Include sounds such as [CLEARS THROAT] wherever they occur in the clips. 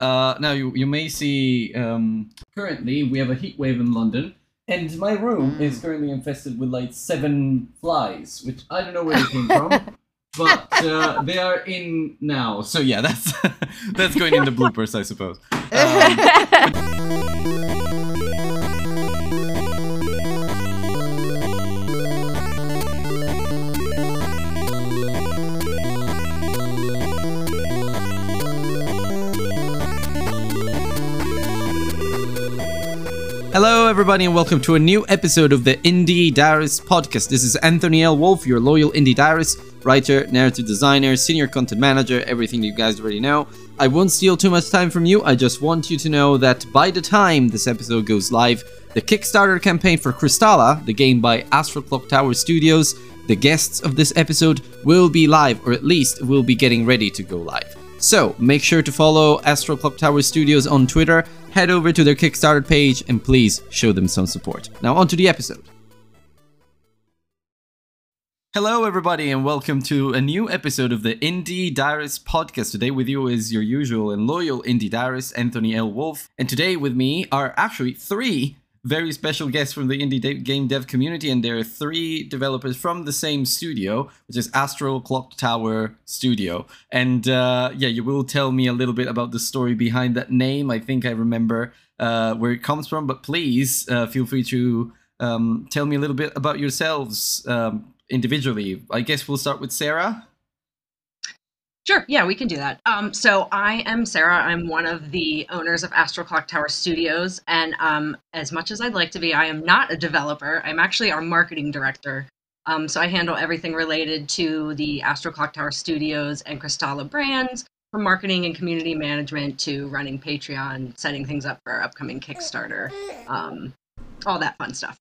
Uh, now you you may see um, currently we have a heat wave in London, and my room is currently infested with like seven flies, which I don't know where they came from. [LAUGHS] But uh, they are in now, so yeah, that's [LAUGHS] that's going in the bloopers, I suppose. Um, [LAUGHS] Hello, everybody, and welcome to a new episode of the Indie Diarist podcast. This is Anthony L. Wolf, your loyal Indie Diarist, writer, narrative designer, senior content manager, everything you guys already know. I won't steal too much time from you. I just want you to know that by the time this episode goes live, the Kickstarter campaign for Kristala, the game by Astral Clocktower Studios, the guests of this episode will be live, or at least will be getting ready to go live. So make sure to follow Astral Clocktower Studios on Twitter, head over to their Kickstarter page, and please show them some support. Now, on to the episode. Hello, everybody, and welcome to a new episode of the Indie Diarist podcast. Today, with you is your usual and loyal Indie Diarist, Anthony L. Wolf. And today, with me are actually three very special guests from the indie de- game dev community, and there are three developers from the same studio, which is Astral Clocktower Studio. And uh, yeah, you will tell me a little bit about the story behind that name. I think I remember uh, where it comes from, but please uh, feel free to um, tell me a little bit about yourselves um, individually. I guess we'll start with Sarah. Sure, yeah, we can do that. Um, so I am Sarah. I'm one of the owners of Astral Clocktower Studios, and um, as much as I'd like to be, I am not a developer. I'm actually our marketing director. Um, so I handle everything related to the Astral Clocktower Studios and Kristala brands, from marketing and community management to running Patreon, setting things up for our upcoming Kickstarter, um, all that fun stuff.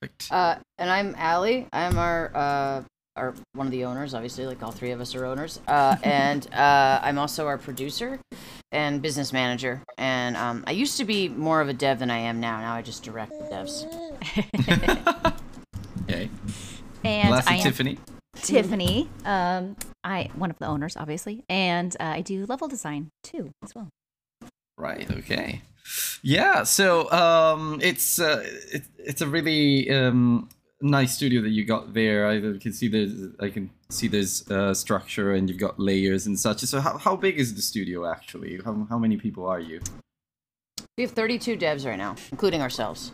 Perfect. Uh, and I'm Allie. I'm our uh, our one of the owners. Obviously, like all three of us are owners. Uh, [LAUGHS] and uh, I'm also our producer and business manager. And um, I used to be more of a dev than I am now. Now I just direct the devs. [LAUGHS] okay. And Lastly, I am Tiffany. Tiffany. Um, I one of the owners, obviously, and uh, I do level design too as well. Right. Okay. Yeah. So um, it's uh, it, it's a really um, nice studio that you got there. I can see there's I can see there's uh, structure and you've got layers and such. So how, how big is the studio actually? How how many people are you? We have 32 devs right now, including ourselves.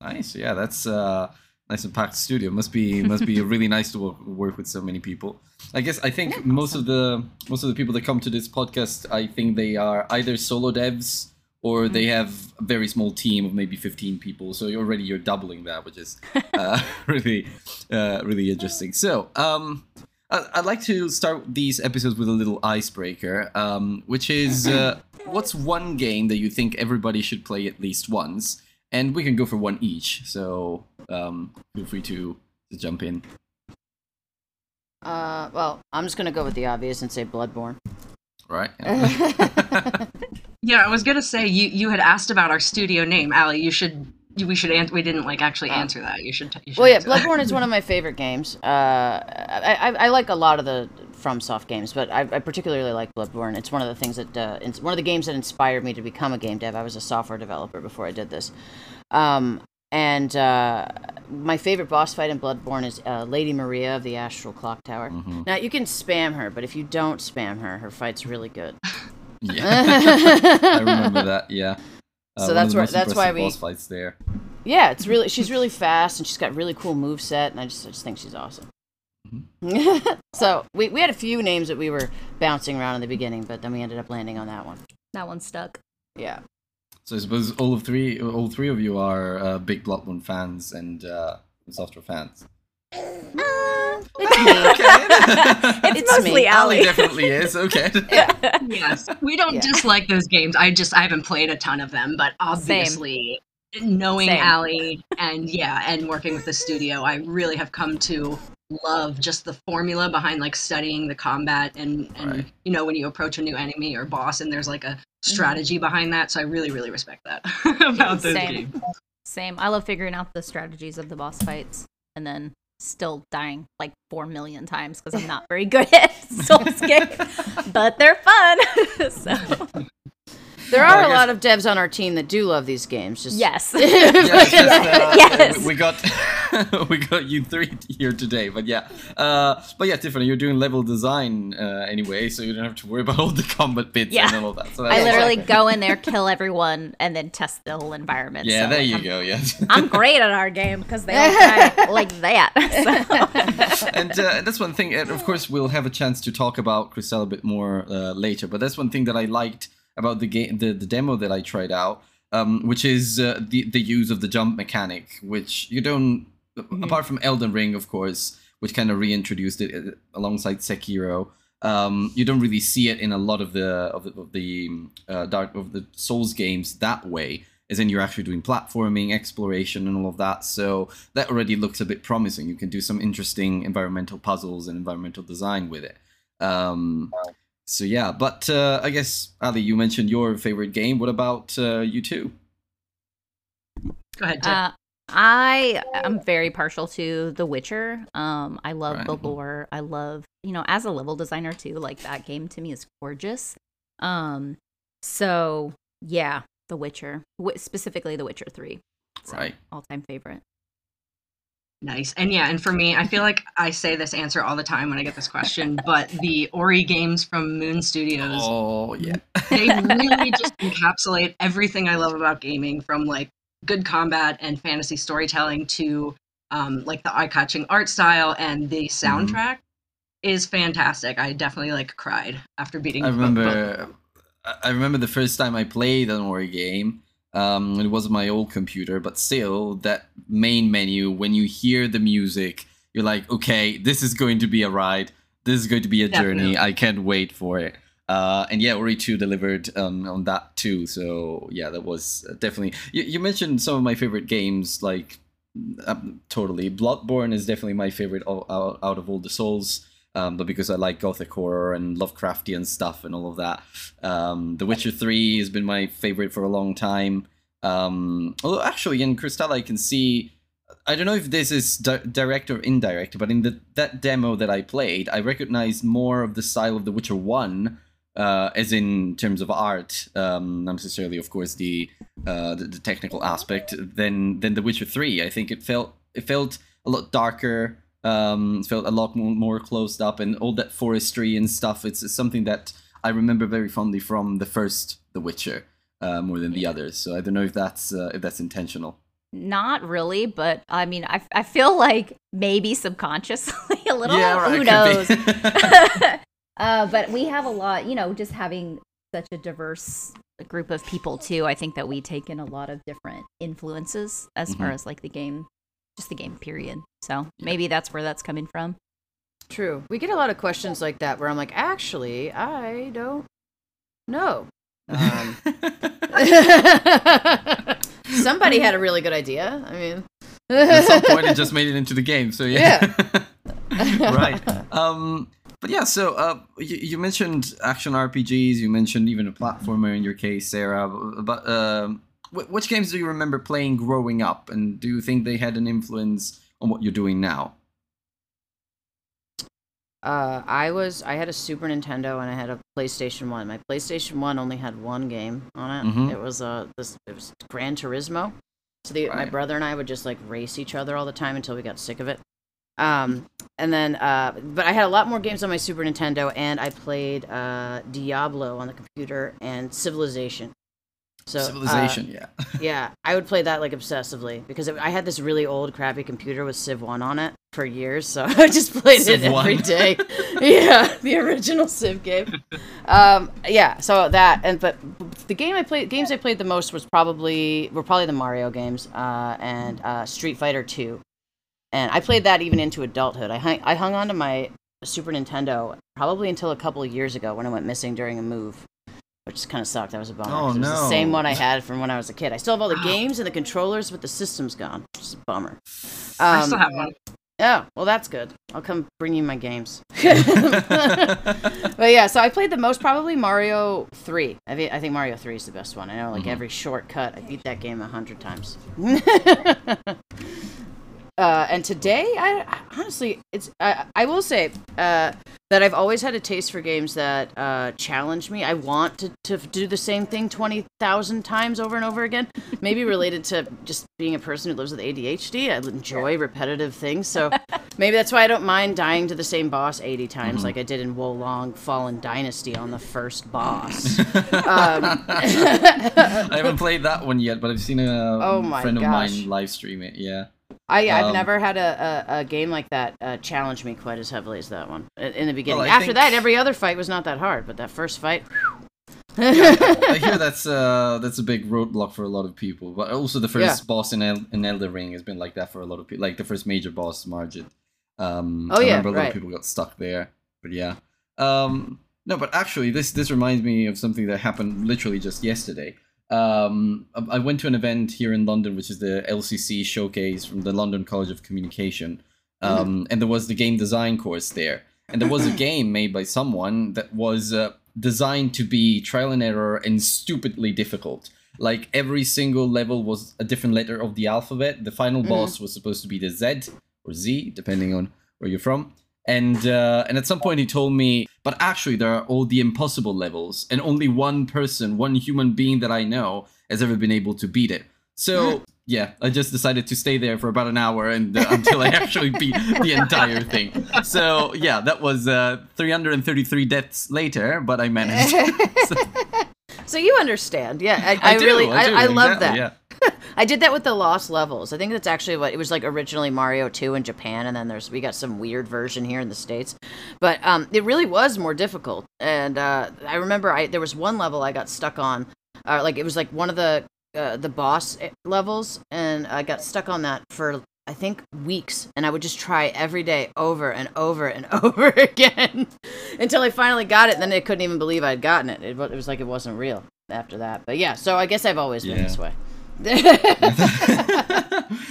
Nice. Yeah. That's uh, nice and packed studio. Must be must be really [LAUGHS] nice to work, work with so many people. I guess I think most of the most of the people that come to this podcast, I think they are either solo devs or they have a very small team of maybe 15 people so you're already you're doubling that which is uh, [LAUGHS] really uh, really interesting. So um, i'd like to start these episodes with a little icebreaker um, which is uh, [CLEARS THROAT] what's one game that you think everybody should play at least once? And we can go for one each so um, feel free to, to jump in. Uh, well, I'm just gonna go with the obvious and say Bloodborne. right Yeah, [LAUGHS] [LAUGHS] I was gonna say you you had asked about our studio name, Allie. You should we should an- we didn't like actually answer that. You should. You should Well, yeah. Bloodborne is one of my favorite games. Uh, I, I, I like a lot of the FromSoft games, but I, I particularly like Bloodborne. It's one of the things that uh, it's one of the games that inspired me to become a game dev. I was a software developer before I did this. Um, and uh, my favorite boss fight in Bloodborne is uh, Lady Maria of the Astral Clocktower. Mhm. Now you can spam her, but if you don't spam her, her fight's really good. [LAUGHS] yeah [LAUGHS] i remember that yeah Uh, So that's where- that's why impressive we- boss fights there Yeah, it's really she's really fast and she's got really cool move set, and I just I just think she's awesome. [LAUGHS] so we we had a few names that we were bouncing around in the beginning, but then we ended up landing on that one. That one stuck. Yeah. So I suppose all of three, all three of you are uh, big Bloodborne fans and uh, software fans. Uh, [LAUGHS] it's me. It's, mostly me. Allie. definitely is. Okay. [LAUGHS] yes, we don't Yeah. dislike those games. I just I haven't played a ton of them, but obviously knowing Same. Allie and yeah, and working with the studio, I really have come to love just the formula behind like studying the combat and and Right. you know when you approach a new enemy or boss and there's like a mm-hmm. strategy behind that. So I really really respect that [LAUGHS] about those Same. games. Same. I love figuring out the strategies of the boss fights and then still dying like four million times because I'm not very good at [LAUGHS] Souls games, but they're fun. [LAUGHS] so There Well, are a lot of devs on our team that do love these games. Just yes, [LAUGHS] Yes, yes, uh, Yes. we got [LAUGHS] we got you three here today, but yeah, uh, but yeah, Tiffany, you're doing level design uh, anyway, so you don't have to worry about all the combat bits Yeah. and all that. So I literally Exactly. go in [LAUGHS] there, kill everyone, and then test the whole environment. yeah, so, there like, you I'm, go. Yes. I'm great at our game because they all die like that. So. and uh, that's one thing. And of course, we'll have a chance to talk about Crystal a bit more uh, later. But that's one thing that I liked about the game, the, the demo that I tried out, um, which is uh, the the use of the jump mechanic, which you don't, apart from Elden Ring, of course, which kind of reintroduced it uh, alongside Sekiro. Um, you don't really see it in a lot of the of the, of the uh, dark of the Souls games that way as in you're actually doing platforming, exploration, and all of that. So that already looks a bit promising. You can do some interesting environmental puzzles and environmental design with it. Um, so yeah, but uh, I guess Allie, you mentioned your favorite game. What about uh, you two? Go ahead, Uh, I am very partial to The Witcher. Um, I love the lore. I love, you know, as a level designer too. Like that game to me is gorgeous. Um, so yeah, The Witcher, w- specifically The Witcher Three. So, Right. all time favorite. Nice. And yeah, and for me, I feel like I say this answer all the time when I get this question, [LAUGHS] but the Ori games from Moon Studios, Oh yeah, they really [LAUGHS] just encapsulate everything I love about gaming from like good combat and fantasy storytelling to um, like the eye-catching art style and the soundtrack is fantastic. I definitely like cried after beating I bo- both of remember. I remember the first time I played an Ori game. Um, it was my old computer, but still, that main menu. When you hear the music, you're like, okay, this is going to be a ride. This is going to be a journey. I can't wait for it. Uh, and yeah, Ori 2 delivered um, on that too. So yeah, that was uh, definitely. You, you mentioned some of my favorite games, like um, totally. Bloodborne is definitely my favorite out, out of all the Souls. Um, but because I like Gothic horror and Lovecraftian stuff and all of that, um, The Witcher Three has been my favorite for a long time. Um, although actually, in Kristala, I can see. I don't know if this is di- direct or indirect, but in the that demo that I played, I recognized more of the style of The Witcher One, uh, as in terms of art, um, not necessarily, of course, the, uh, the the technical aspect, than than The Witcher Three. I think it felt it felt a lot darker. Um, felt a lot more, more closed up, and all that forestry and stuff. It's, it's something that I remember very fondly from the first The Witcher, uh, more than the others. So I don't know if that's uh, if that's intentional. Not really, but I mean, I, I feel like maybe subconsciously [LAUGHS] a little. Yeah, right, Who knows? [LAUGHS] uh, but we have a lot, you know, just having such a diverse group of people too. I think that we take in a lot of different influences as far Mhm. as like the game, just the game period. So maybe that's where that's coming from. True. We get a lot of questions like that where I'm like, actually, I don't know. Um, [LAUGHS] somebody had a really good idea. I mean, At some point, it just made it into the game. So yeah, [LAUGHS] right. Um, but yeah, so uh, you, you mentioned action RPGs. You mentioned even a platformer in your case, Sarah. But um, wh- which games do you remember playing growing up, and do you think they had an influence on what you're doing now? Uh, I was I had a Super Nintendo and I had a PlayStation One. My PlayStation One only had one game on it. Mhm. It was uh this it was Gran Turismo. So the, my brother and I would just like race each other all the time until we got sick of it. Um, and then uh, but I had a lot more games on my Super Nintendo and I played uh Diablo on the computer and Civilization. So uh, Civilization, yeah. [LAUGHS] yeah, I would play that like obsessively because I had this really old crappy computer with Civ 1 on it for years, so [LAUGHS] I just played Civ it every 1. day. [LAUGHS] yeah, the original Civ game. Um, yeah, so that and but the game I played games I played the most was probably were probably the Mario games uh, and uh, Street Fighter 2. And I played that even into adulthood. I hung, I hung on to my Super Nintendo probably until a couple of years ago when I went missing during a move. Which kind of sucked. That was a bummer. Oh, 'cause It was the no. same one I had from when I was a kid. I still have all the games and the controllers, but the system's gone. Which is a bummer. I Um, still have one. Oh, well, that's good. I'll come bring you my games. [LAUGHS] [LAUGHS] but yeah, so I played the most probably Mario 3. I, thi- I think Mario 3 is the best one. I know, like, Mhm. every shortcut, I beat that game a hundred times. [LAUGHS] Uh, and today, I honestly, it's I, I will say uh, that I've always had a taste for games that uh, challenge me. I want to, to do the same thing twenty thousand times over and over again. Maybe related to just being a person who lives with ADHD. I enjoy repetitive things, so maybe that's why I don't mind dying to the same boss eighty times, like I did in Wo Long Fallen Dynasty on the first boss. [LAUGHS] um, I haven't played that one yet, but I've seen a Oh friend of mine live stream it. Yeah. I, I've Um, never had a, a, a game like that uh, challenge me quite as heavily as that one in the beginning. I After think- that, every other fight was not that hard, but that first fight. I hear [LAUGHS] that's uh that's a big roadblock for a lot of people. But also the first Yeah. boss in El- in Elden Ring has been like that for a lot of people. Like the first major boss, Margit. Um, Oh, I yeah, remember a lot right. of people got stuck there. But yeah. Um, no, but actually, this this reminds me of something that happened literally just yesterday. Um, I went to an event here in London, which is the LCC showcase from the London College of Communication, Mm-hmm. um, and there was the game design course there, and there was a [LAUGHS] game made by someone that was uh, designed to be trial and error and stupidly difficult. Like every single level was a different letter of the alphabet. The final Mhm. boss was supposed to be the Z or Z, depending on where you're from. And uh, and at some point he told me, but actually there are all the impossible levels, and only one person, one human being that I know, has ever been able to beat it. So [LAUGHS] yeah, I just decided to stay there for about an hour and uh, until I actually beat the entire thing. So yeah, that was uh, 333 deaths later, but I managed. [LAUGHS] [LAUGHS] So- so you understand, yeah? I, I, do, really, do, I, I love exactly, that. Yeah. I did that with the Lost Levels. I think that's actually what it was like originally Mario 2 in Japan, and then there's we got some weird version here in the states. But um, it really was more difficult. And uh, I remember I there was one level I got stuck on, uh, like it was like one of the uh, the boss eh, levels, and I got stuck on that for I think weeks, and I would just try every day over and over and [LAUGHS] over again [LAUGHS] until I finally got it. And then I couldn't even believe I'd gotten it. It, it was like it wasn't real after that. But yeah, so I guess I've always been Yeah. this way. [LAUGHS]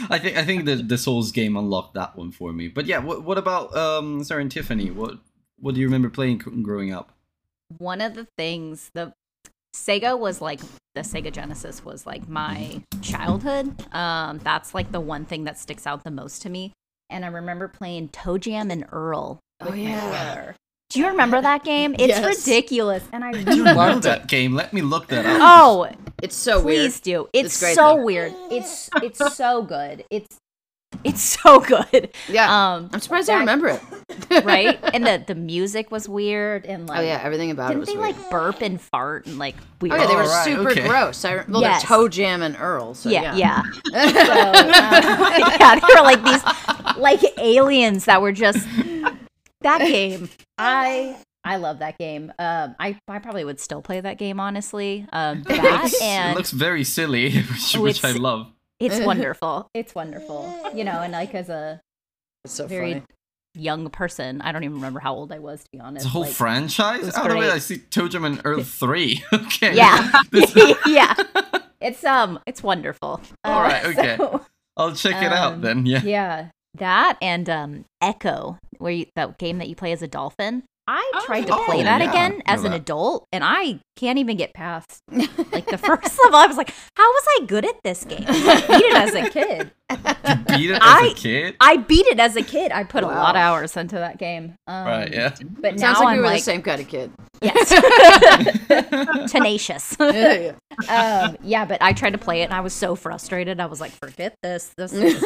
I think I think the the Souls game unlocked that one for me. But yeah, what what about um Sarah and Tiffany? What what do you remember playing growing up? one of the things the Sega was like the Sega Genesis was like my childhood. Um, that's like the one thing that sticks out the most to me. And I remember playing ToeJam and Earl. Oh, with my yeah. Brother. Do you remember that game? It's Yes. ridiculous, and I I don't know loved that game. Let me look that up. Oh, It's so please weird. do. It's, It's great, so though. weird. It's it's so good. It's it's so good. Yeah. Um, I'm surprised I remember it. [LAUGHS] right? And the the music was weird, and like Oh yeah, everything about it didn't was they weird. like burp and fart and like weird? Oh yeah, they were Oh, right, super okay. gross. I, well, Yes. they're ToeJam and Earl. So yeah, yeah. yeah. [LAUGHS] So, uh, [LAUGHS] yeah, they were like these like aliens that were just that game. [LAUGHS] I I love that game. Um, I I probably would still play that game honestly. Um, [LAUGHS] It that looks, it and looks very silly, [LAUGHS] which, Oh, which I love. it's wonderful. It's wonderful. You know, and like as a It's so very funny. young person, I don't even remember how old I was to be honest. It's a whole like- franchise. was Oh no, wait, great. I see ToeJam and Earl three. okay. Yeah. This- yeah. It's um it's wonderful. All right, okay. so- I'll check it out Um, then. Yeah. Yeah, that and um, Echo, where you, that game that you play as a dolphin. I Oh, tried to Oh, play that yeah, again as know an that. adult, and I can't even get past [LAUGHS] like the first [LAUGHS] level. I was like, "How was I good at this game?" I beat it as a kid. Beat it as I- a kid. I beat it as a kid. I put a lot of hours into that game. Um, Right. Yeah. But Sounds now like I'm we were like, the same kind of kid. yes, [LAUGHS] tenacious. yeah, yeah. um, yeah, but I tried to play it and I was so frustrated. I was like, forget this. This is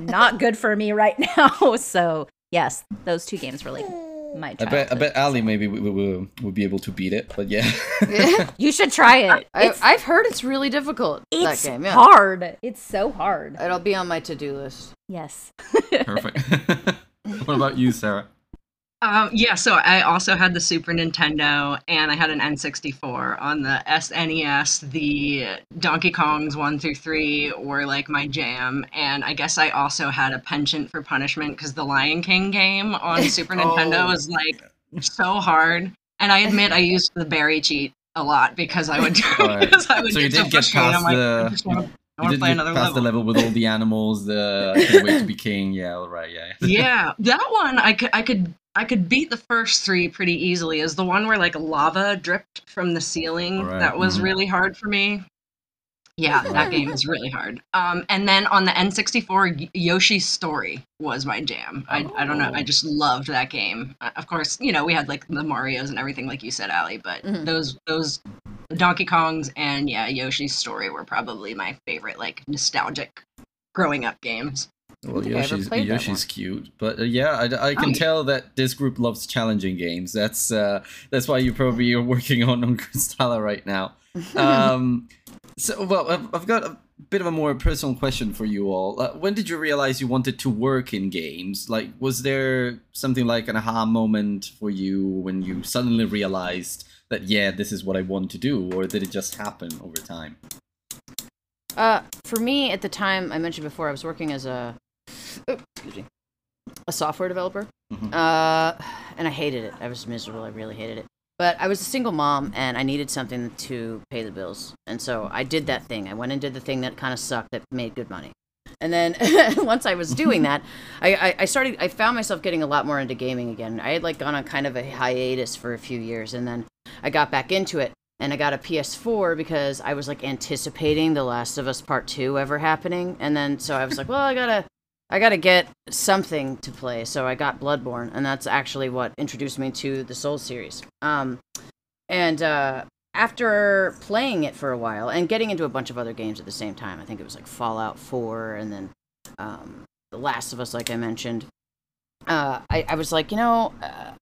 not good for me right now. So yes, those two games really. like my I bet I bet Allie maybe we will would be able to beat it, but yeah. [LAUGHS] you should try it. I, I've heard it's really difficult. it's that game, yeah. hard. It's so hard. It'll be on my to-do list. Yes. Perfect. [LAUGHS] what about you, Sarah? Um, yeah, so I also had the Super Nintendo and I had an N64 on the SNES. The Donkey Kongs 1 through 3 were like my jam. And I guess I also had a penchant for punishment because the Lion King game on [LAUGHS] Super Nintendo Oh. was like so hard. And I admit I used the berry cheat a lot because I would, [LAUGHS] [LAUGHS] Right. because I would So you get so did get past like, the- I want to You play another past level. the level with all the animals. The I can't wait to be king. Yeah, all right. Yeah. yeah, that one I could I could I could beat the first three pretty easily. Is the one where like lava dripped from the ceiling Right, that was mhm. really hard for me. Yeah, that game is really hard. Um, and then on the N64, Yoshi's Story was my jam. I, I don't know. I Oh. just loved that game. Uh, Of course, you know we had like the Mario's and everything, like you said, Allie. But Mhm. those those Donkey Kongs and yeah, Yoshi's Story were probably my favorite, like nostalgic growing up games. Well, think I ever Yoshi's, Yoshi's cute, but uh, yeah, I, I can Oh. tell that this group loves challenging games. That's uh, that's why you probably are working on on right now. [LAUGHS] Um, so, well, I've, I've got a bit of a more personal question for you all. Uh, when did you realize you wanted to work in games? Like, was there something like an aha moment for you when you suddenly realized that yeah, this is what I want to do, or did it just happen over time? Uh, for me, at the time I mentioned before, I was working as a oh, excuse me, a software developer. Mhm. Uh, and I hated it. I was miserable. I really hated it. But I was a single mom, and I needed something to pay the bills, and so I did that thing. I went and did the thing that kind of sucked that made good money. And then [LAUGHS] once I was doing that, I, I, I started. I found myself getting a lot more into gaming again. I had like gone on kind of a hiatus for a few years, and then I got back into it and I got a PS4 because I was like anticipating The Last of Us Part 2 ever happening. And then so I was like, well, I got to I got to get something to play. So I got Bloodborne and that's actually what introduced me to the Souls series. Um and uh after playing it for a while and getting into a bunch of other games at the same time, I think it was like Fallout 4 and then um The Last of Us like I mentioned. Uh, I, I was like, you know, uh,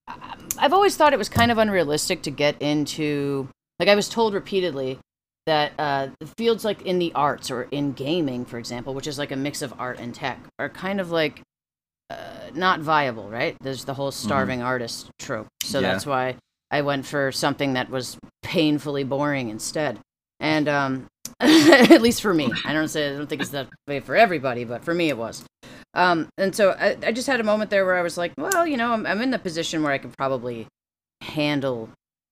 I've always thought it was kind of unrealistic to get into like I was told repeatedly that uh, fields like in the arts or in gaming, for example, which is like a mix of art and tech, are kind of like uh, not viable, right? There's the whole starving artist trope. So Yeah. that's why I went for something that was painfully boring instead. And um, [LAUGHS] at least for me, I don't say I don't think it's that way for everybody, but for me it was. Um, and so I, I just had a moment there where I was like, well, you know, I'm, I'm in the position where I could probably handle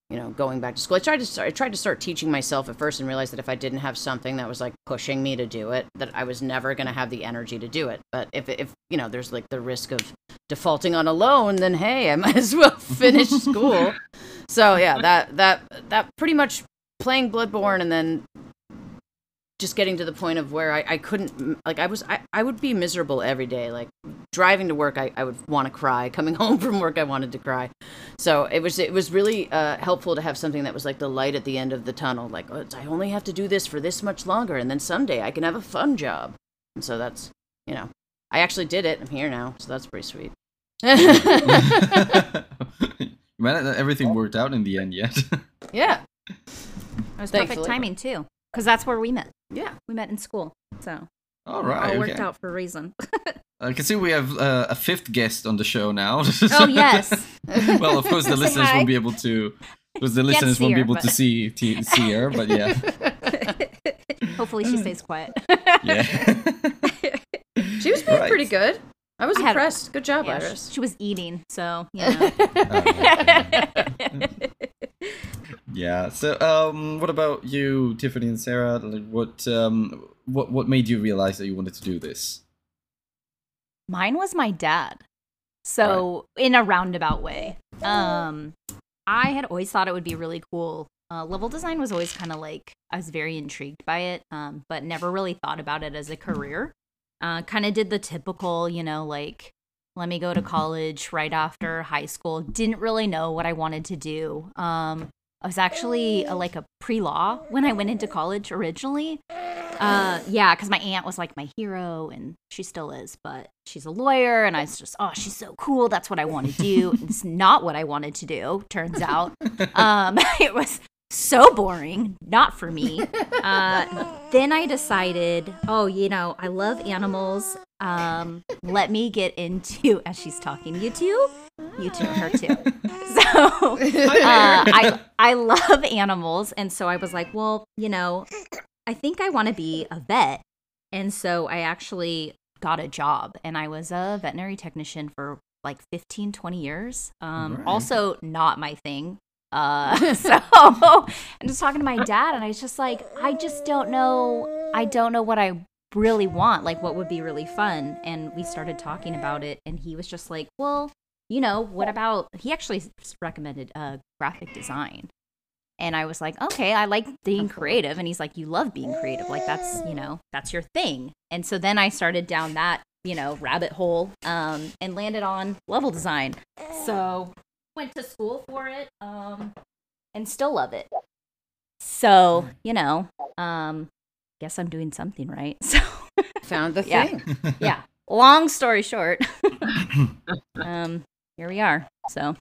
you know, going back to school. I tried to start, I tried to start teaching myself at first and realized that if I didn't have something that was like pushing me to do it, that I was never going to have the energy to do it. But if if you know, there's like the risk of defaulting on a loan, then hey, I [LAUGHS] might as well finish [LAUGHS] school. So yeah, that that that pretty much playing Bloodborne and then just getting to the point of where I, I couldn't like I was I, I would be miserable every day like driving to work I, I would want to cry [LAUGHS] coming home from work I wanted to cry. So it was it was really uh, helpful to have something that was like the light at the end of the tunnel like oh, I only have to do this for this much longer and then someday I can have a fun job. And so that's you know I actually did it. I'm here now so that's pretty sweet. [LAUGHS] [LAUGHS] Man, everything worked out in the end yet. yeah. It was Thankfully. perfect timing too, because that's where we met. yeah We met in school, so All it right. all worked out for a reason. [LAUGHS] I can see we have uh, a fifth guest on the show now. oh [LAUGHS] yes, well, of course, the [LAUGHS] Say listeners hi. won't be able to. Because the listeners see won't be her, able to see t- see her, but yeah, hopefully she stays quiet. yeah. she was being Right. pretty good I was I had- impressed good job Yeah, Iris she was eating, so you know. Yeah. So, um, what about you, Tiffany and Sarah? Like, what um, what what made you realize that you wanted to do this? Mine was my dad. So in a roundabout way. Um I had always thought it would be really cool. Uh, level design was always kind of like I was very intrigued by it, um, but never really thought about it as a career. Uh, kind of did the typical, you know, like let me go to college right after high school. Didn't really know what I wanted to do. Um, I was actually uh, like a pre-law when I went into college originally. Uh, yeah, because my aunt was like my hero, and she still is, but she's a lawyer, and I was just, oh, she's so cool. That's what I want to do. [LAUGHS] it's not what I wanted to do. Turns out, [LAUGHS] um, [LAUGHS] it was so boring, not for me. Uh, then I decided, oh, you know, I love animals. Um, let me get into, as she's talking to you too, her too. [LAUGHS] [LAUGHS] So uh, I I love animals, and so I was like, well, you know, I think I want to be a vet, and so I actually got a job, and I was a veterinary technician for like 15, 20 years. Um, Alright. Also, not my thing. Uh, [LAUGHS] so I'm just talking to my dad, and I was just like, I just don't know. I don't know what I really want, like what would be really fun. And we started talking about it, and he was just like, well, you know, what about? He actually recommended uh, graphic design. And I was like, okay, I like being creative. And he's like, you love being creative. Like that's, you know, that's your thing. And so then I started down that, you know, rabbit hole um, and landed on level design. So went to school for it um, and still love it. So, you know, um, guess I'm doing something right. [LAUGHS] So Found the Yeah. thing. yeah. [LAUGHS] Long story short, [LAUGHS] um, here we are. So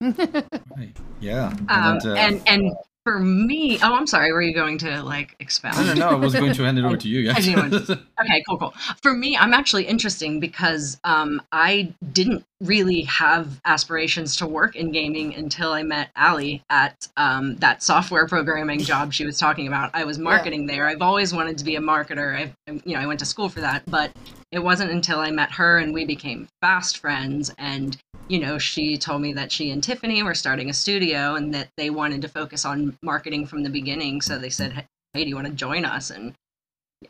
Right. Yeah. Um, and, uh, and and for me, oh, I'm sorry. Were you going to like expound? no, no, no. I was going to hand it over [LAUGHS] to you. I Yes. didn't want Okay, cool, cool. For me, I'm actually interesting because um, I didn't really have aspirations to work in gaming until I met Allie at um, that software programming job she was talking about. I was marketing there. I've always wanted to be a marketer. I've, you know, I went to school for that, but it wasn't until I met her and we became fast friends. And you know, she told me that she and Tiffany were starting a studio and that they wanted to focus on marketing from the beginning. So they said, "Hey, do you want to join us?" And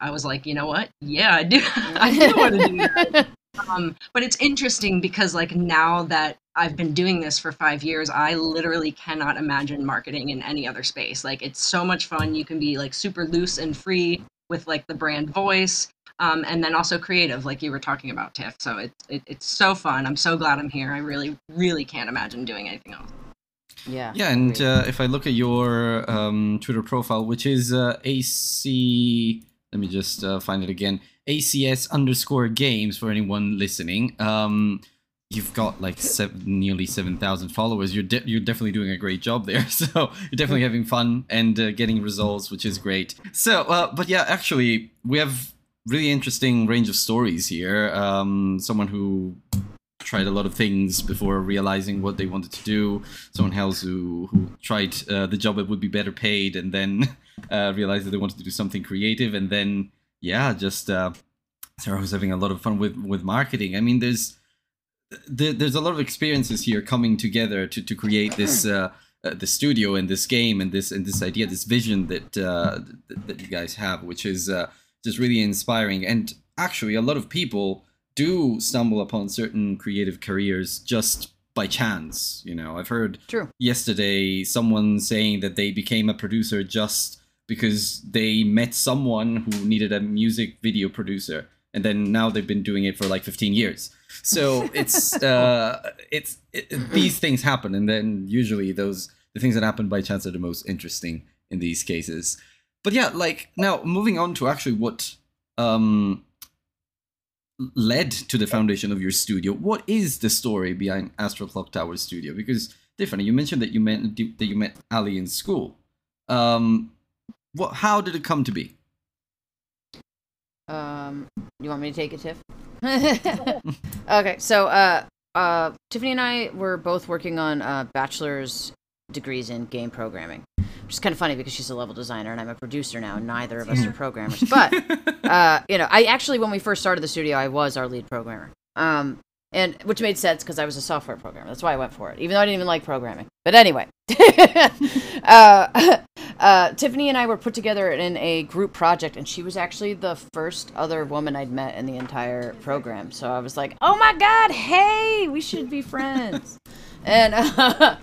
I was like, you know what? Yeah, I do. [LAUGHS] I do want to do that. Um, but it's interesting because, like, now that I've been doing this for five years, I literally cannot imagine marketing in any other space. Like, it's so much fun. You can be like super loose and free with like the brand voice, um, and then also creative, like you were talking about, Tiff. So it's it, it's so fun. I'm so glad I'm here. I really, really can't imagine doing anything else. Yeah. Yeah, and uh, if I look at your um, Twitter profile, which is uh, AC, let me just uh, find it again, ACS underscore games for anyone listening. Um, you've got like seven, nearly seven thousand followers. You're de- you're definitely doing a great job there. [LAUGHS] So you're definitely having fun and uh, getting results, which is great. So, uh, but yeah, actually, we have really interesting range of stories here. Um, someone who tried a lot of things before realizing what they wanted to do. Someone else who who tried uh, the job that would be better paid and then [LAUGHS] uh, realized that they wanted to do something creative and then yeah, just uh, Sarah was having a lot of fun with with marketing. I mean, there's there, there's a lot of experiences here coming together to to create this. Uh, uh, the studio and this game and this and this idea, this vision that uh, that, that you guys have, which is uh, just really inspiring. And actually, a lot of people do stumble upon certain creative careers just by chance. You know, I've heard True. yesterday someone saying that they became a producer just because they met someone who needed a music video producer and then now they've been doing it for like 15 years so [LAUGHS] it's uh it's it, these things happen and then usually those the things that happen by chance are the most interesting in these cases but yeah like now moving on to actually what um led to the foundation of your studio what is the story behind Astral Clocktower studio? Because tiffany you mentioned that you met that you met Allie in school. Um what how did it come to be? Um, you want me to take it, Tiff? [LAUGHS] okay, so uh, uh, Tiffany and I were both working on uh, bachelor's degrees in game programming, which is kind of funny because she's a level designer and I'm a producer now, and neither of us are programmers. But [LAUGHS] uh, you know, I actually when we first started the studio, I was our lead programmer. Um, and which made sense because I was a software programmer. That's why I went for it, even though I didn't even like programming. But anyway, [LAUGHS] uh, [LAUGHS] uh, Tiffany and I were put together in a group project, and she was actually the first other woman I'd met in the entire program. So I was like, "Oh my god, hey, we should be friends." and uh,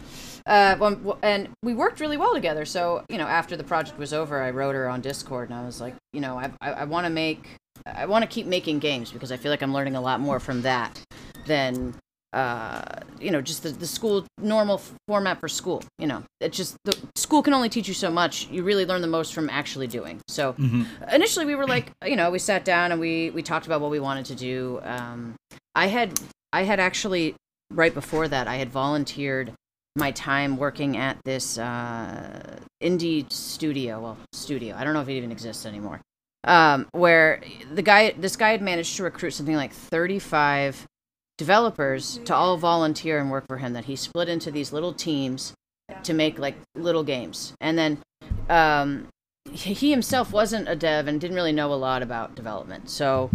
uh, and we worked really well together. So you know, after the project was over, I wrote her on Discord, and I was like, you know, I I, I want to make, I want to keep making games because I feel like I'm learning a lot more from that than uh, you know, just the, the school normal f- format for school. You know, it's just the school can only teach you so much. You really learn the most from actually doing. So initially, we were like, you know, we sat down and we we talked about what we wanted to do. Um, I had I had actually right before that I had volunteered my time working at this uh, indie studio. Well, studio. I don't know if it even exists anymore. Um, where the guy, this guy had managed to recruit something like 35 developers to all volunteer and work for him that he split into these little teams to make like little games and then um, he he himself wasn't a dev and didn't really know a lot about development so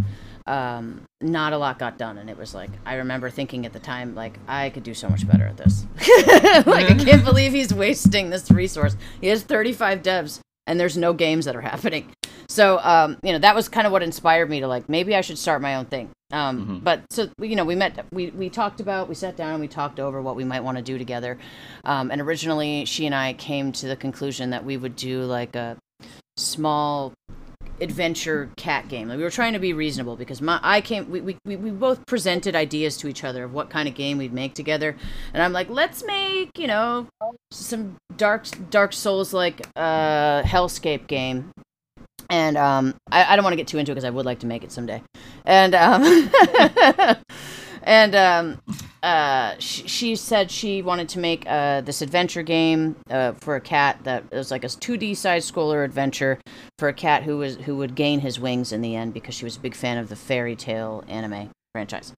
um, not a lot got done. And it was like i remember thinking at the time like i could do so much better at this. [LAUGHS] Like i can't believe he's wasting this resource. He has 35 devs and there's no games that are happening. So um, you know that was kind of what inspired me to like maybe i should start my own thing. Um, Mhm. But so you know, we met, we we talked about, we sat down and we talked over what we might want to do together. Um, and originally, she and I came to the conclusion that we would do like a small adventure cat game. Like we were trying to be reasonable because my I came we, we, we both presented ideas to each other of what kind of game we'd make together. And I'm like, let's make, you know, some dark dark souls like uh hellscape game. And um I, I don't want to get too into it because I would like to make it someday. And um [LAUGHS] and um uh, she, she said she wanted to make uh, this adventure game uh, for a cat that was like a 2D side scroller adventure for a cat who was who would gain his wings in the end because she was a big fan of the Fairy Tail anime franchise.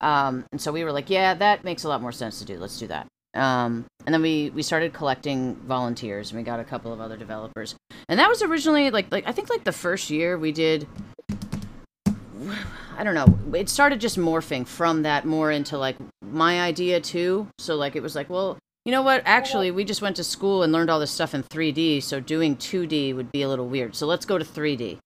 Um, and so we were like, yeah, that makes a lot more sense to do. Let's do that. Um, and then we we started collecting volunteers and we got a couple of other developers. And that was originally like like I think like the first year we did I don't know. It started just morphing from that more into like my idea too. So like it was like, well, you know what? Actually, we just went to school and learned all this stuff in 3D, so doing 2D would be a little weird. So let's go to 3D.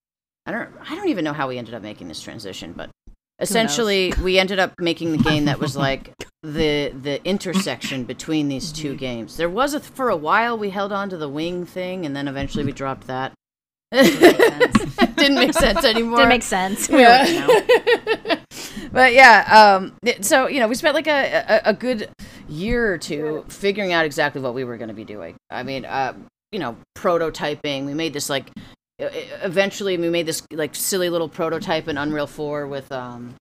I don't I don't even know how we ended up making this transition, but essentially we ended up making the game that was [LAUGHS] like the the intersection between these two mm-hmm. games. There was a for a while we held on to the wing thing and then eventually we dropped that. Didn't make sense anymore. [LAUGHS] Didn't make sense. We Yeah. [LAUGHS] but yeah, um, so you know, we spent like a, a, a good year or two figuring out exactly what we were going to be doing. I mean, uh, you know, prototyping. We made this like, eventually we made this like silly little prototype in Unreal Four with um,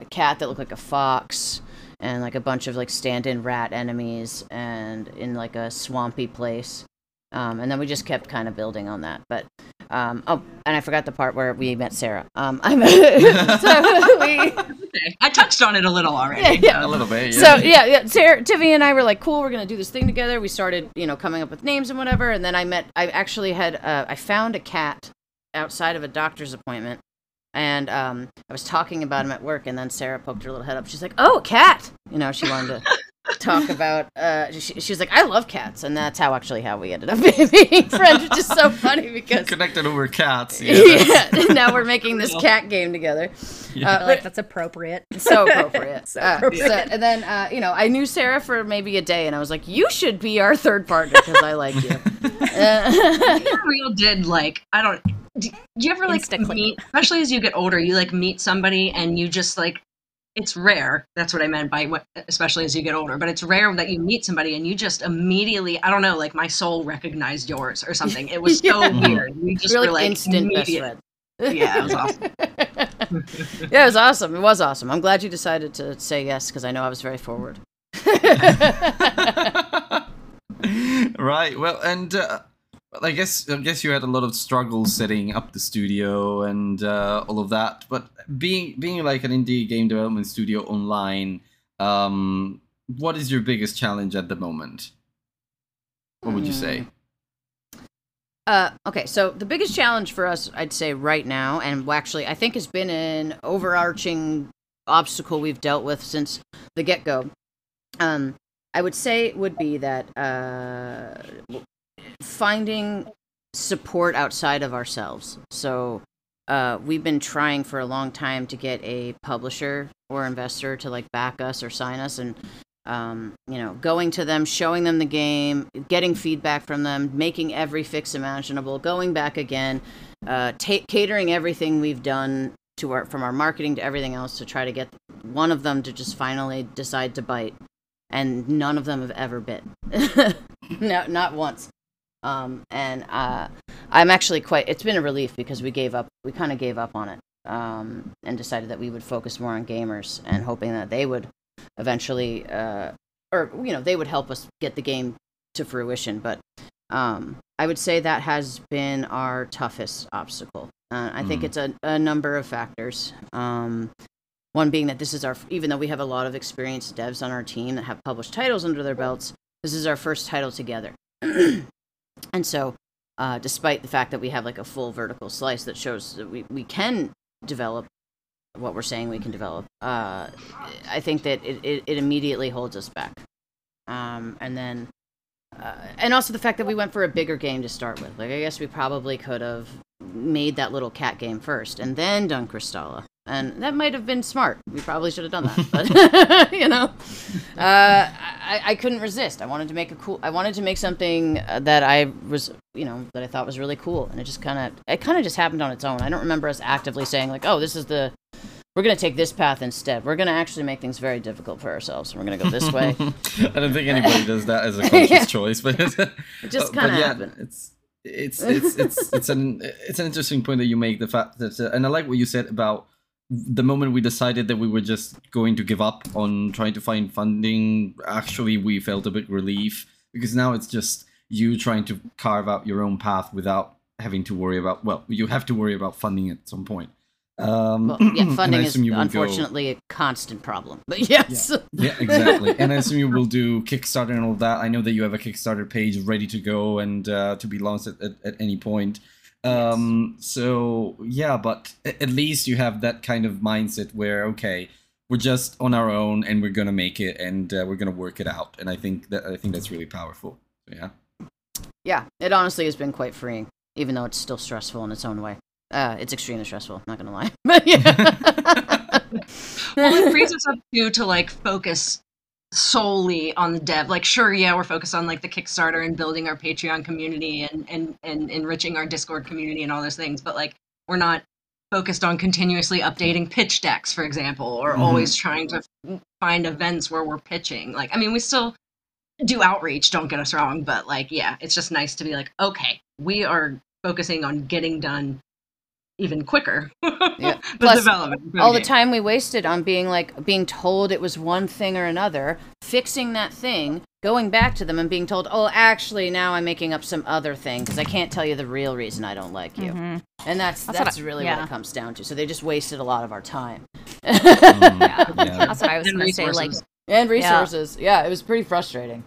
a cat that looked like a fox and like a bunch of like stand-in rat enemies and in like a swampy place. Um, and then we just kept kind of building on that. But um, oh, and I forgot the part where we met Sarah. Um, I'm [LAUGHS] so [LAUGHS] we, Okay. I touched on it a little already. yeah, yeah. A little bit. So Yeah. yeah, yeah. Sarah, Tiffany, and I were like, "Cool, we're gonna do this thing together." We started, you know, coming up with names and whatever. And then I met. I actually had. Uh, I found a cat outside of a doctor's appointment, and um, I was talking about him at work. And then Sarah poked her little head up. She's like, "Oh, a cat!" You know, she wanted to talk about. Uh, she, she was like, "I love cats," and that's how actually how we ended up [LAUGHS] being friends, which is so funny because. Connected over cats. Yeah. [LAUGHS] Yeah, now we're making this cat game together. Yeah. Uh, like that's appropriate. [LAUGHS] so appropriate. So Uh, appropriate. so- and then, uh, you know, I knew Sarah for maybe a day, and I was like, "You should be our third partner because I like you." Uh, real did like I don't. Do you ever like Insta-click. meet, especially as you get older, you like meet somebody and you just like. It's rare. That's what I meant by what, especially as you get older. But it's rare that you meet somebody and you just immediately, I don't know, like my soul recognized yours or something. It was [LAUGHS] so Yeah. weird. We just we're were like, like instant best immediate- friend. Yeah, it was awesome. [LAUGHS] yeah, it was awesome. It was awesome. I'm glad you decided to say yes because I know I was very forward. [LAUGHS] right. Well, and uh, well, I guess I guess you had a lot of struggles setting up the studio and uh, all of that. But being being like an indie game development studio online, um, what is your biggest challenge at the moment? What would you say? Uh, okay, so the biggest challenge for us, I'd say right now, and actually I think has been an overarching obstacle we've dealt with since the get go, um, I would say would be that uh, finding support outside of ourselves. So uh, we've been trying for a long time to get a publisher or investor to like back us or sign us, and um, you know, going to them, showing them the game, getting feedback from them, making every fix imaginable, going back again, uh, ta- catering everything we've done to our from our marketing to everything else to try to get one of them to just finally decide to bite, and none of them have ever bit, [LAUGHS] no, not once. Um, and uh, I'm actually quite. It's been a relief because we gave up. We kind of gave up on it um, and decided that we would focus more on gamers and hoping that they would eventually uh, or you know they would help us get the game to fruition but um, i would say that has been our toughest obstacle uh, i think Mm. it's a, a number of factors um, one being that this is our even though we have a lot of experienced devs on our team that have published titles under their belts this is our first title together [CLEARS THROAT] and so uh, despite the fact that we have like a full vertical slice that shows that we, we can develop what we're saying we can develop uh, i think that it, it, it immediately holds us back. Um, and then uh, and also the fact that we went for a bigger game to start with. Like i guess we probably could have made that little cat game first and then done Kristala and that might have been smart. We probably should have done that, but [LAUGHS] [LAUGHS] you know, uh, I, I couldn't resist. I wanted to make a cool. I wanted to make something uh, that I was, you know, that I thought was really cool, and it just kind of, it kind of just happened on its own. I don't remember us actively saying like, "Oh, this is the." We're gonna take this path instead. We're gonna actually make things very difficult for ourselves. We're gonna go this way. [LAUGHS] I don't think anybody does that as a conscious Yeah. choice, but It just kind of yeah, happened. It's it's it's it's it's an it's an interesting point that you make. The fact that uh, and I like what you said about the moment we decided that we were just going to give up on trying to find funding. Actually, we felt a bit relief because now it's just you trying to carve out your own path without having to worry about. Well, you have to worry about funding at some point. Um, Well, yeah, [CLEARS THROAT] funding is will go- unfortunately a constant problem. But yes, yeah, exactly. and I assume you will do Kickstarter and all that. I know that you have a Kickstarter page ready to go and uh, to be launched at, at, at any point. Um, So yeah, but at least you have that kind of mindset where okay, we're just on our own and we're gonna make it and uh, we're gonna work it out. And I think that I think that's really powerful. So, yeah. yeah, it honestly has been quite freeing, even though it's still stressful in its own way. Uh, it's extremely stressful. Not gonna lie, [LAUGHS] but yeah. [LAUGHS] well, it frees us up too to like focus solely on the dev. Like, sure, yeah, we're focused on like the Kickstarter and building our Patreon community and and and enriching our Discord community and all those things. But like, we're not focused on continuously updating pitch decks, for example, or Mhm. always trying to find events where we're pitching. Like, I mean, we still do outreach. Don't get us wrong, but like, yeah, it's just nice to be like, okay, we are focusing on getting done even quicker. Yeah. [LAUGHS] the Plus, development of all the game. time we wasted on being like being told it was one thing or another, fixing that thing, going back to them and being told, "Oh, actually, now I'm making up some other thing because I can't tell you the real reason I don't like you." Mhm. And that's That's that's, what I- really what it comes down to. So they just wasted a lot of our time. Mm, [LAUGHS] Yeah. yeah. That's what I was And gonna say. Like, resources. and resources. Yeah. it was pretty frustrating.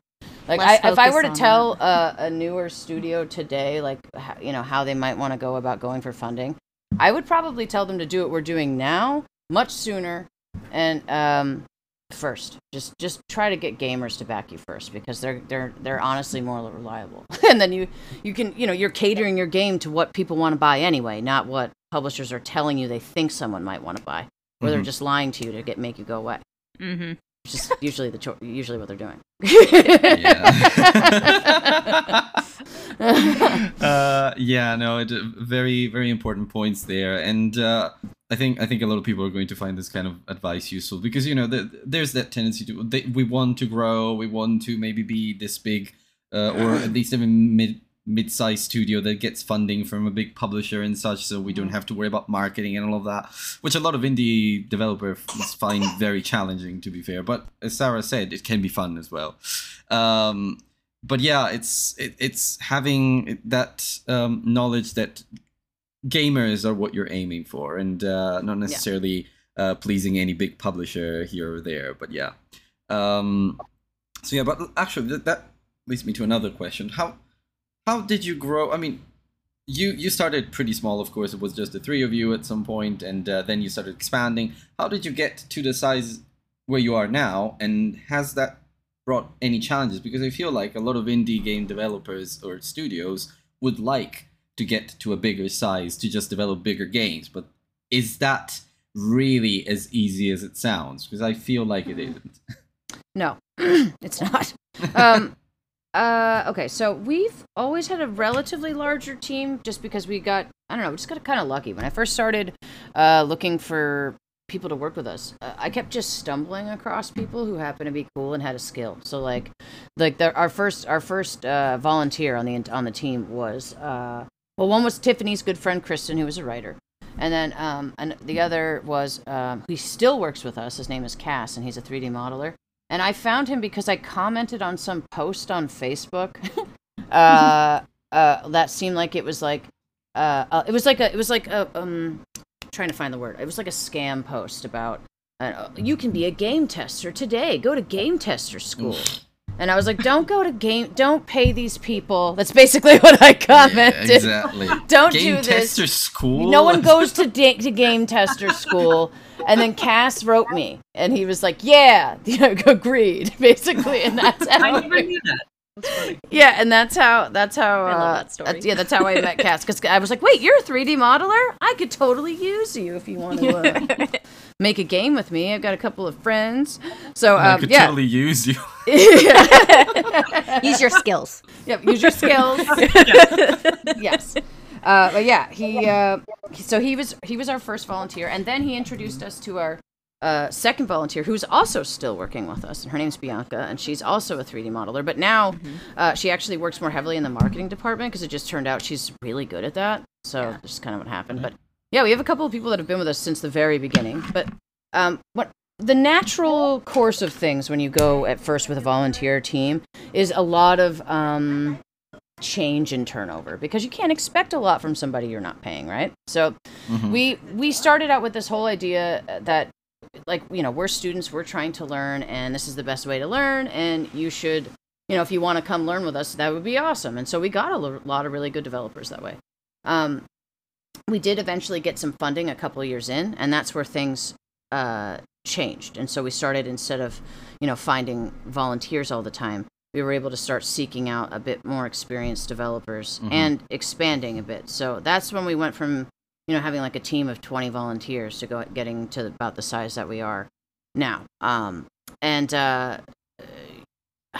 Like I, if I were to tell uh, a newer studio today, like how, you know how they might want to go about going for funding, I would probably tell them to do what we're doing now, much sooner, and um, first. Just just try to get gamers to back you first because they're they're they're honestly more reliable. [LAUGHS] and then you you can you know you're catering your game to what people want to buy anyway, not what publishers are telling you they think someone might want to buy, or they're Mhm. just lying to you to get make you go away. hmm Which is [LAUGHS] usually the cho- usually what they're doing. yeah. [LAUGHS] [LAUGHS] uh, yeah, no, it, very, very important points there, and uh, I think I think a lot of people are going to find this kind of advice useful because you know the, there's that tendency to they, we want to grow, we want to maybe be this big, uh, or at least even mid mid-sized studio that gets funding from a big publisher and such, so we don't have to worry about marketing and all of that, which a lot of indie developers find very challenging, to be fair. But as Sarah said, it can be fun as well. Um, but yeah, it's it, it's having that um, knowledge that gamers are what you're aiming for, and uh, not necessarily uh, pleasing any big publisher here or there. But yeah, um, so yeah. But actually, that, that leads me to another question: how how did you grow? I mean, you you started pretty small, of course. It was just the three of you at some point, and uh, then you started expanding. How did you get to the size where you are now, and has that brought any challenges? Because I feel like a lot of indie game developers or studios would like to get to a bigger size to just develop bigger games, but is that really as easy as it sounds? Because I feel like it isn't. No, [CLEARS THROAT] it's not. [LAUGHS] Um, uh, okay, so we've always had a relatively larger team just because we got, I don't know, we just got kind of lucky. When I first started uh, looking for people to work with us, uh, I kept just stumbling across people who happened to be cool and had a skill. So like, like the, our first our first uh, volunteer on the on the team was uh, well, one was Tiffany's good friend Kristen, who was a writer. And then um, and the other was um, he still works with us. His name is Cass, and he's a 3D modeler. And I found him because I commented on some post on Facebook. [LAUGHS] uh, uh, that seemed like it was like uh, uh, it was like a it was like a um trying to find the word. It was like a scam post about uh, you can be a game tester today. Go to game tester school. And I was like, don't go to game. Don't pay these people. That's basically [LAUGHS] what I commented. exactly. [LAUGHS] Don't game do this. tester school. No one [LAUGHS] goes to da- to game tester school. And then Cass wrote me, and he was like, "Yeah, agreed." Basically, and that's I never knew that. Yeah, and that's how that's how I love uh, that story. that's- yeah, that's how I met Cass because I was like, wait, you're a 3D modeler? I could totally use you if you want to uh, [LAUGHS] make a game with me. I've got a couple of friends, so I um, could yeah, totally use you. [LAUGHS] Use your skills. Yep, use your skills. [LAUGHS] yes. Uh, but yeah, he uh, he- so he was he was our first volunteer, and then he introduced us to our uh, second volunteer, who's also still working with us, and her name's Bianca, and she's also a 3D modeler. But now uh, she actually works more heavily in the marketing department because it just turned out she's really good at that. So Yeah. that's kind of what happened. But yeah, we have a couple of people that have been with us since the very beginning. But um, what the natural course of things when you go at first with a volunteer team is a lot of um, change and turnover because you can't expect a lot from somebody you're not paying, right? So Mhm. we we started out with this whole idea that like you know we're students we're trying to learn and this is the best way to learn and you should you know if you want to come learn with us that would be awesome. And so we got a lot of really good developers that way. Um, we did eventually get some funding a couple of years in and that's where things uh, changed. And so we started instead of you know finding volunteers all the time we were able to start seeking out a bit more experienced developers Mhm. and expanding a bit. So that's when we went from you know having like a team of 20 volunteers to go getting to about the size that we are now. Um and uh [SIGHS]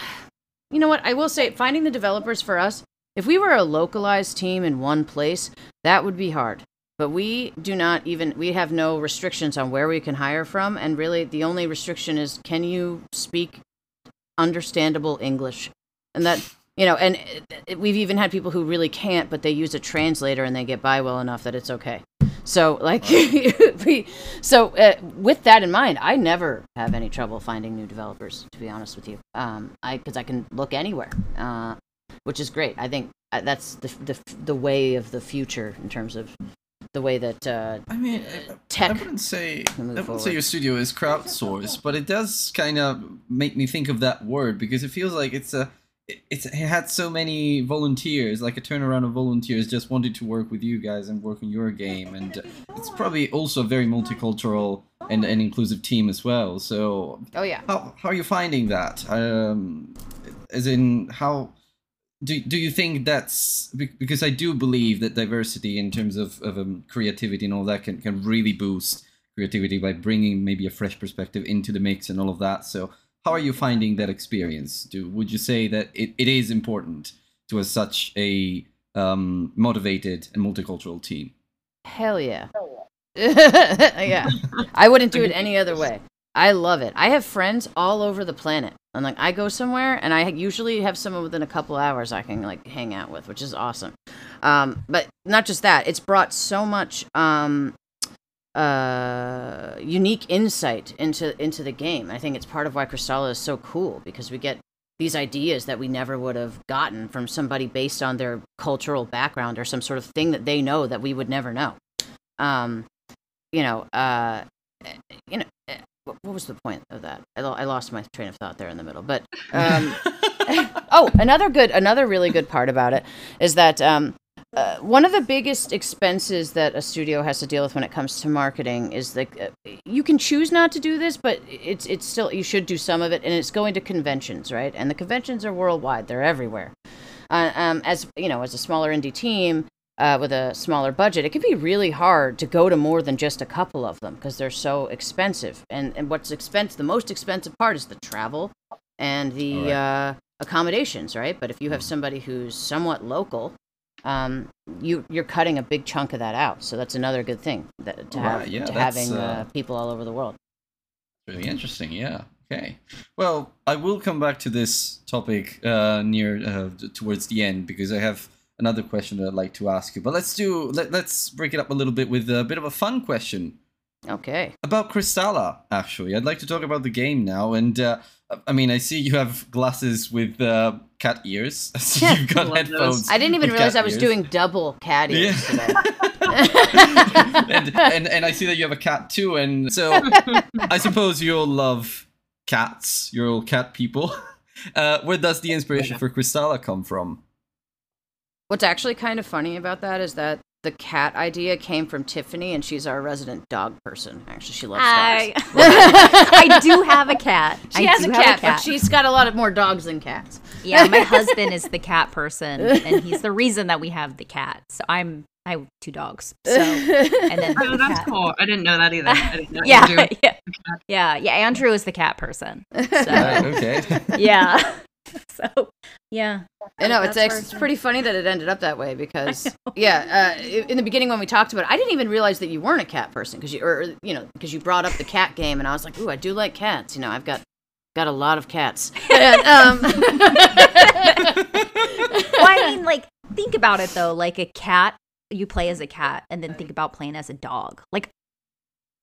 you know what? I will say finding the developers for us if we were a localized team in one place that would be hard. But we do not even we have no restrictions on where we can hire from and really the only restriction is can you speak understandable english? And that you know and uh, we've even had people who really can't but they use a translator and they get by well enough that it's okay. So like [LAUGHS] we so uh, with that in mind i never have any trouble finding new developers to be honest with you. Um i because i can look anywhere uh which is great. I think uh, that's the, the the way of the future in terms of the way that uh I mean, tech I wouldn't say I wouldn't say your studio is crowdsourced, but it does kind of make me think of that word because it feels like it's a it- it's it had so many volunteers, like a turnaround of volunteers just wanted to work with you guys and work on your game, and it's probably also a very multicultural and an inclusive team as well. So oh yeah how how are you finding that? Um, as in how do do you think that's because I do believe that diversity in terms of of um, creativity and all that can can really boost creativity by bringing maybe a fresh perspective into the mix and all of that. So how are you finding that experience? Do would you say that it, it is important to have such a um, motivated and multicultural team? Hell yeah. yeah. [LAUGHS] [LAUGHS] I wouldn't do it any other way. [LAUGHS] I love it. I have friends all over the planet. And like I go somewhere and I usually have someone within a couple hours I can like hang out with, which is awesome. Um, but not just that, it's brought so much um, uh, unique insight into into the game. I think it's part of why Kristala is so cool because we get these ideas that we never would have gotten from somebody based on their cultural background or some sort of thing that they know that we would never know. Um, you know, uh, you know, eh, what what was the point of that? I, I lost my train of thought there in the middle. But um, [LAUGHS] [LAUGHS] oh, another good, another really good part about it is that um, uh, one of the biggest expenses that a studio has to deal with when it comes to marketing is that uh, you can choose not to do this, but it's it's still you should do some of it, and it's going to conventions, right? And the conventions are worldwide; they're everywhere. Uh, um, as you know, as a smaller indie team uh, with a smaller budget, it can be really hard to go to more than just a couple of them because they're so expensive. And and what's expensive, the most expensive part is the travel and the Alright. uh, accommodations, right? But if you have somebody who's somewhat local, um, you you're cutting a big chunk of that out. So that's another good thing that, to have Right, yeah, to having uh, uh, people all over the world. Really interesting, yeah. Okay. Well, I will come back to this topic uh, near uh, towards the end because I have another question that I'd like to ask you. But let's do let, let's break it up a little bit with a bit of a fun question Okay. about Kristala. Actually, I'd like to talk about the game now. And uh, I mean, I see you have glasses with uh, cat ears. [LAUGHS] So you've got headphones. I didn't even realize I was ears. doing double cat ears today. [LAUGHS] [LAUGHS] and, and and I see that you have a cat too, and so I suppose you all love cats. You're all cat people. Uh, where does the inspiration for Kristala come from? What's actually kind of funny about that is that the cat idea came from Tiffany, and she's our resident dog person. Actually, she loves I, dogs. [LAUGHS] I do have a cat. [LAUGHS] She I has do a cat, but she's got a lot of more dogs than cats. [LAUGHS] yeah, my husband is the cat person, and he's the reason that we have the cat. So I'm I have two dogs. So and then Oh, that's cat. cool. I didn't know that either. I didn't know Yeah, Andrew yeah, yeah, yeah. Andrew is the cat person. Right, So okay. yeah, [LAUGHS] so yeah. I know it's That's ex- where it's it's pretty funny that it ended up that way [LAUGHS] because yeah, uh, in the beginning when we talked about it, I didn't even realize that you weren't a cat person because you or you know because you brought up the cat game and I was like, ooh, I do like cats. You know, I've got got a lot of cats. And, um, [LAUGHS] Well, I mean, like think about it though. Like a cat, you play as a cat, and then think about playing as a dog. Like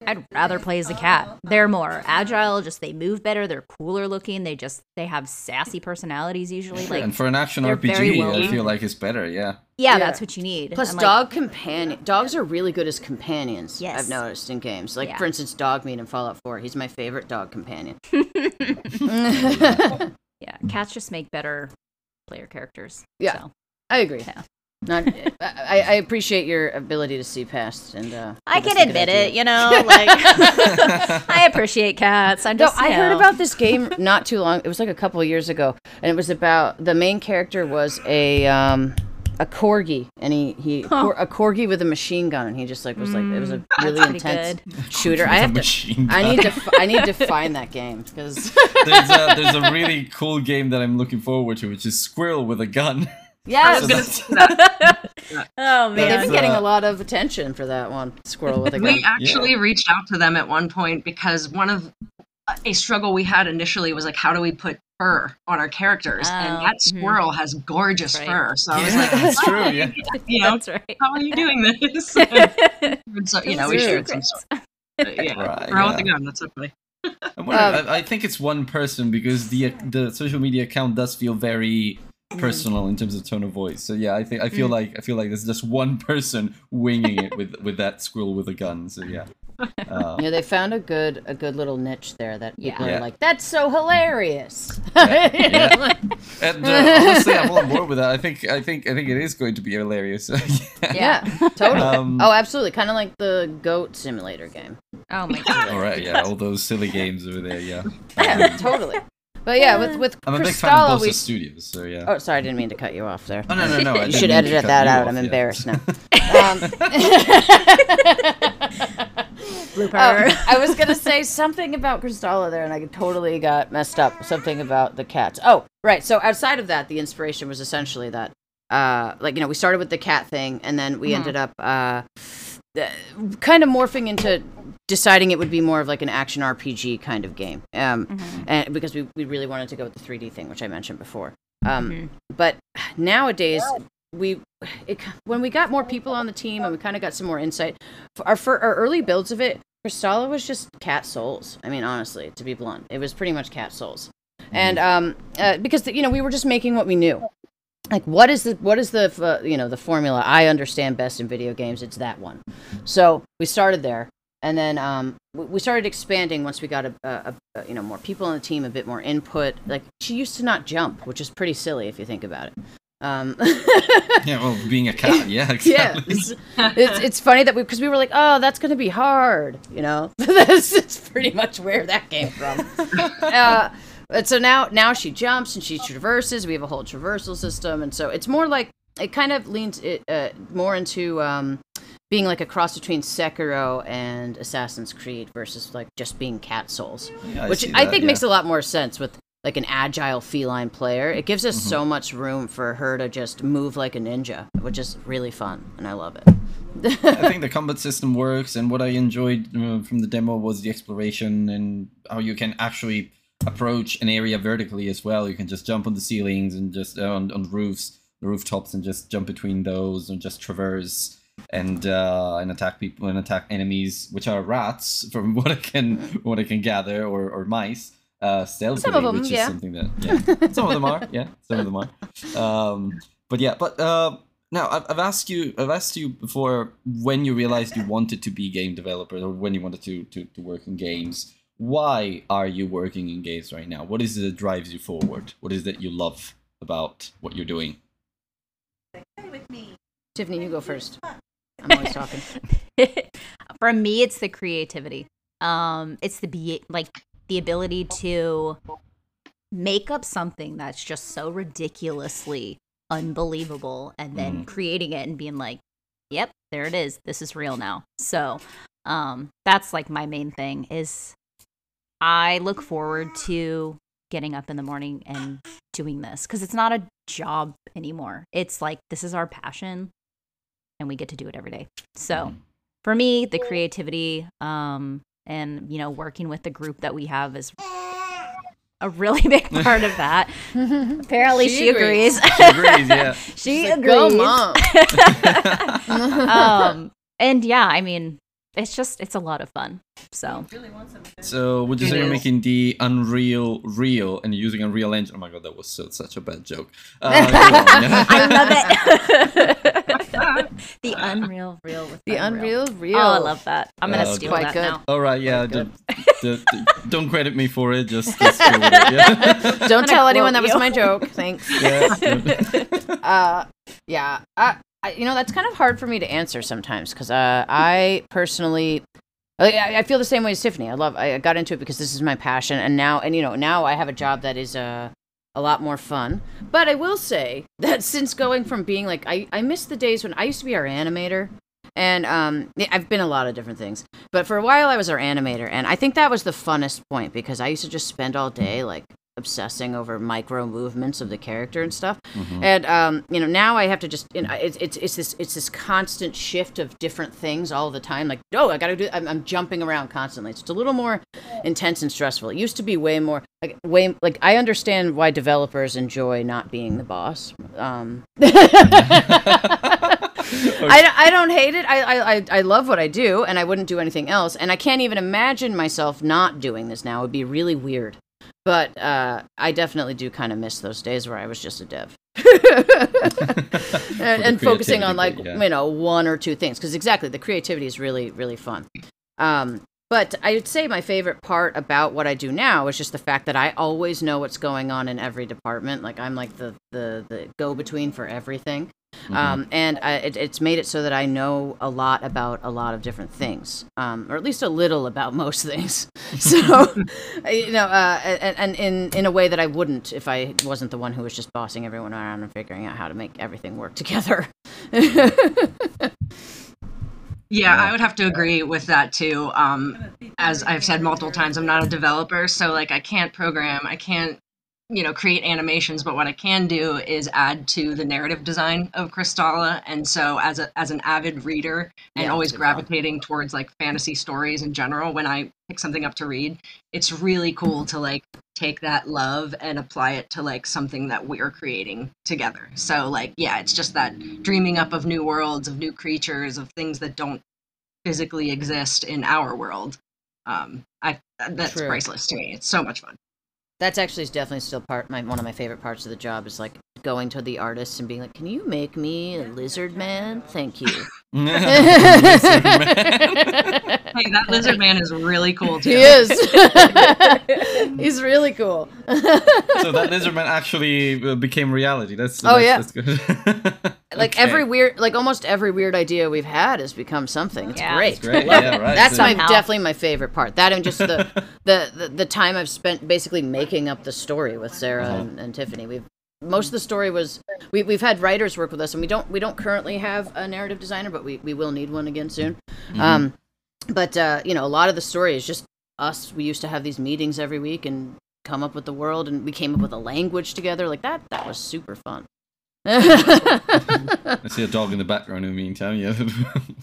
I'd rather play as a cat. They're more agile. Just they move better. They're cooler looking. They just they have sassy personalities usually. Like and for an action RPG, well I feel like it's better. Yeah. yeah, Yeah. that's what you need. Plus, And, like, dog companion dogs are really good as companions. Yes. I've noticed in games, like Yeah. for instance, Dog Dogmeat in Fallout 4. He's my favorite dog companion. [LAUGHS] [LAUGHS] Yeah, cats just make better player characters. Yeah. so. I agree. Yeah. Not, [LAUGHS] I, I appreciate your ability to see past and. Uh, I can admit it, you know. [LAUGHS] Like [LAUGHS] I appreciate cats. I'm No, just. I you heard about this game not too long. It was like a couple of years ago, and it was about the main character was a um a corgi, and he he cor- a corgi with a machine gun, and he just like was like it was a really intense good. shooter. I With a have to. machine I need to. f- I need to find that game because there's a there's a really cool game that I'm looking forward to, which is Squirrel with a gun. I yes, was gonna say [LAUGHS] that. Oh they've been getting a lot of attention for that one. Squirrel with a gun. We actually reached out to them at one point because one of a struggle we had initially was like, how do we put fur on our characters? and Oh, that mhm. squirrel has gorgeous Right. fur. So I was Yeah, like, that's "Oh, true, yeah. [LAUGHS] You know, That's right. how are you doing [LAUGHS] this? so, you know, we shared some sort. yeah, Right, squirrel with a gun. That's so funny. I'm Um, I, I think it's one person because the the social media account does feel very personal in terms of tone of voice. So yeah, I think I feel like I feel like there's just one [LAUGHS] person winging it with with that squirrel with a gun. So yeah. Uh, [LAUGHS] Yeah, they found a good a good little niche there that people Yeah. are like, that's so hilarious. yeah. [LAUGHS] And uh, honestly, I'm on board with that. I think I think I think it is going to be hilarious. yeah. Yeah, totally. Um, oh, absolutely. Kind of like the goat simulator game. Oh my god. All right, yeah, all those silly games over there, yeah. Yeah, Um, toward But yeah, with with I'm a big fan of Kristala, we. Studios, so yeah. Oh, sorry, I didn't mean to cut you off there. Oh no no no! [LAUGHS] You should edit that out. off, I'm yeah. embarrassed now. [LAUGHS] Um, [LAUGHS] Blooper. um, I was gonna say something about Kristala there, and I totally got messed up. Something about the cats. Oh, right. So outside of that, the inspiration was essentially that, uh, like you know, we started with the cat thing, and then we Mhm. ended up, uh, uh, kind of morphing into deciding it would be more of like an action RPG kind of game. Um, Mhm. and because we, we really wanted to go with the 3D thing, which I mentioned before. Um, Mhm. But nowadays, we it, when we got more people on the team and we kind of got some more insight, for our for our early builds of it, Kristala was just cat souls. I mean, honestly, to be blunt, it was pretty much cat souls, and um, uh, because you know we were just making what we knew. Like what is the what is the uh, you know the formula I understand best in video games? It's that one. So we started there, and then um, we- started expanding once we got a, a, a you know more people on the team, a bit more input. Like she used to not jump, which is pretty silly if you think about it. Um, [LAUGHS] Yeah, well, being a cat, yeah, [LAUGHS] yeah, exactly. it's, it's, it's funny that we because we were like, oh, that's gonna be hard, you know. [LAUGHS] that's, that's pretty much where that came from. uh, but so now now she jumps and she traverses. We have a whole traversal system, and so it's more like it kind of leans it uh, more into um, being like a cross between Sekiro and Assassin's Creed versus like just being cat souls, Yeah, which I that, think yeah. makes a lot more sense with like an agile feline player. It gives us so much room for her to just move like a ninja, which is really fun, and I love it. I think the [LAUGHS] combat system works, and what I enjoyed uh, from the demo was the exploration and how you can actually approach an area vertically as well. You can just jump on the ceilings and just uh, on, on roofs, the rooftops, and just jump between those and just traverse and uh, and attack people and attack enemies, which are rats, [LAUGHS] from what I can what I can gather, or, or mice. Uh, stealthily, of 'em, which yeah. is something that yeah, [LAUGHS] some of them are, yeah, some of them are. Um, but yeah, but uh, now I've, I've asked you, I've asked you before when you realized you wanted to be game developer or when you wanted to, to, to work in games. Why are you working in games right now? What is it that drives you forward? What is it that you love about what you're doing? Tiffany, you go first. I'm always talking. [LAUGHS] For me, it's the creativity. Um, it's the be like the ability to make up something that's just so ridiculously unbelievable, and then Mm. creating it and being like, "Yep, there it is. This is real now." So, um, that's like my main thing. Is I look forward to getting up in the morning and doing this because it's not a job anymore. It's like this is our passion, and we get to do it every day. So Mhm. for me, the creativity, um, and you know, working with the group that we have is a really [LAUGHS] big part of that. [LAUGHS] Apparently, She she, agrees. agrees. [LAUGHS] She agrees, yeah. she She's like, agrees. Go, mom. um, and yeah, I mean, it's just it's a lot of fun. So So would you say you're is. making the Unreal real and you're using Unreal Engine? Oh my god, that was so, such a bad joke. Uh, go on, yeah. I love it. [LAUGHS] the unreal real with The Unreal Real. Oh, I love that. I'm gonna Oh, steal quite that good. now. All right, yeah. D- d- d- [LAUGHS] don't credit me for it. Just, just it. Yeah. [LAUGHS] Don't tell anyone quote that was you. my joke. Thanks. yeah. uh, yeah. I, I, you know, that's kind of hard for me to answer sometimes because uh, I personally, I, I feel the same way as Tiffany. I love. I got into it because this is my passion, and now, and you know, now I have a job that is uh, a lot more fun. But I will say [LAUGHS] that since going from being like, I, I miss the days when I used to be our animator. And um, I've been a lot of different things, but for a while I was our animator, and I think that was the funnest point because I used to just spend all day like obsessing over micro movements of the character and stuff. And um, you know, now I have to just you know, it's, it's it's this it's this constant shift of different things all the time. Like, oh, I got to do. I'm, I'm jumping around constantly. It's a little more intense and stressful. It used to be way more like way like I understand why developers enjoy not being the boss. Um, [LAUGHS] I, I don't hate it. I, I- I love what I do, and I wouldn't do anything else. And I can't even imagine myself not doing this now. It would be really weird. But uh, I definitely do kind of miss those days where I was just a dev. [LAUGHS] and, and focusing on like yeah. you know one or two things because exactly the creativity is really really fun um, but i would say my favorite part about what i do now is just the fact that i always know what's going on in every department like i'm like the the, the go-between for everything Mm-hmm. um, and I, it, it's made it so that I know a lot about a lot of different things, um, or at least a little about [LAUGHS] most things. So, [LAUGHS] you know, uh, and, and in in a way that I wouldn't if I wasn't the one who was just bossing everyone around and figuring out how to make everything work together. [LAUGHS] Yeah, I would have to agree with that too. Um, as I've said multiple times, I'm not a developer, so like I can't program, I can't, you know, create animations. But what I can do is add to the narrative design of Kristala. And so, as a as an avid reader and Yeah, always gravitating towards like fantasy stories in general, when I pick something up to read, it's really cool to like take that love and apply it to like something that we're creating together. So like yeah, it's just that dreaming up of new worlds, of new creatures, of things that don't physically exist in our world. Um, I that's True. priceless to me. It's so much fun. That's actually definitely still part my one of my favorite parts of the job is like going to the artists and being like, "Can you make me a lizard man? Thank you." [LAUGHS] [LAUGHS] Hey, that lizard man is really cool too. he is. [LAUGHS] He's really cool. so that lizard man actually uh, became reality. That's Oh, that's, yeah. that's good. Like Okay. every weird, like almost every weird idea we've had has become something. It's Yeah. great. That's great. [LAUGHS] Yeah, right. That's So- my definitely my favorite part. That and just the, [LAUGHS] the, the the time I've spent basically making up the story with Sarah Uh-huh. and, and Tiffany. We've most of the story was we, we've had writers work with us and we don't we don't currently have a narrative designer but we, we will need one again soon Mm-hmm. um but uh you know a lot of the story is just us we used to have these meetings every week and come up with the world and we came up with a language together like that that was super fun I see a dog in the background in the meantime. Yeah. [LAUGHS]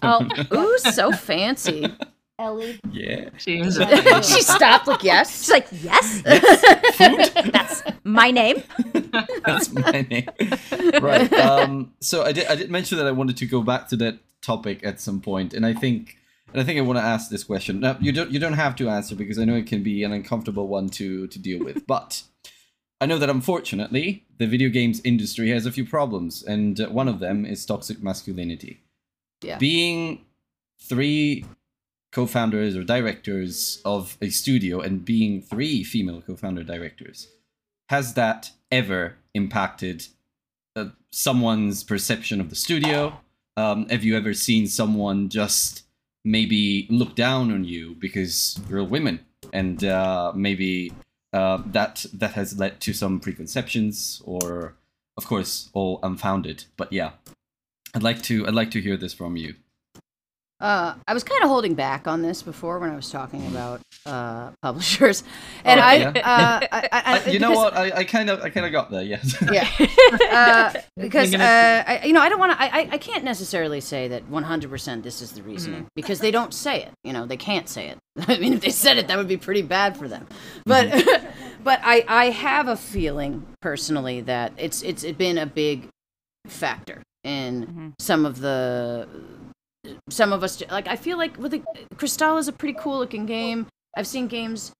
Oh, Ooh, so fancy. Ellie. yeah. She is. [LAUGHS] she stopped like yes. She's like, yes, Food. [LAUGHS] that's my name. That's my name. right. Um, so I did. I did mention that I wanted to go back to that topic at some point, and I think, and I think I want to ask this question. Now, you don't. You don't have to answer because I know it can be an uncomfortable one to to deal with. But I know that unfortunately, the video games industry has a few problems, and uh, one of them is toxic masculinity. Yeah. Being three co-founders or directors of a studio and being three female co-founder directors has that ever impacted uh, someone's perception of the studio um, have you ever seen someone just maybe look down on you because you're a woman, and uh, maybe uh, that that has led to some preconceptions, or of course all unfounded. But yeah, I'd like to I'd like to hear this from you. Uh, I was kind of holding back on this before when I was talking about uh, publishers, and Oh, I, yeah. uh, I, I, I, [LAUGHS] you know what? I, I kind of I kind of got there. Yes. yeah, [LAUGHS] uh, because uh, I, you know I don't want to. I, I- I can't necessarily say that 100% this is the reasoning because they don't say it. You know, they can't say it. [LAUGHS] I mean, if they said it, that would be pretty bad for them. But but I I have a feeling personally that it's it's been a big factor in Mhm. some of the some of us like I feel like with the Cristal is a pretty cool looking game. I've seen games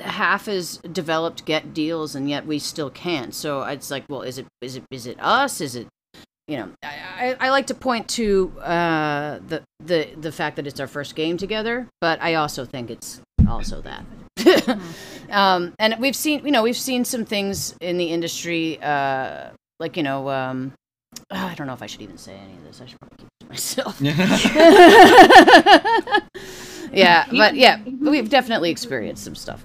half as developed get deals and yet we still can't. So it's like, well, is it is it is it us? Is it you know, I, I, I like to point to uh, the the the fact that it's our first game together, but I also think it's also that. [LAUGHS] um, and we've seen, you know, we've seen some things in the industry, uh, like you know, um, I don't know if I should even say any of this. I should probably keep myself. [LAUGHS] yeah, but yeah, we've definitely experienced some stuff.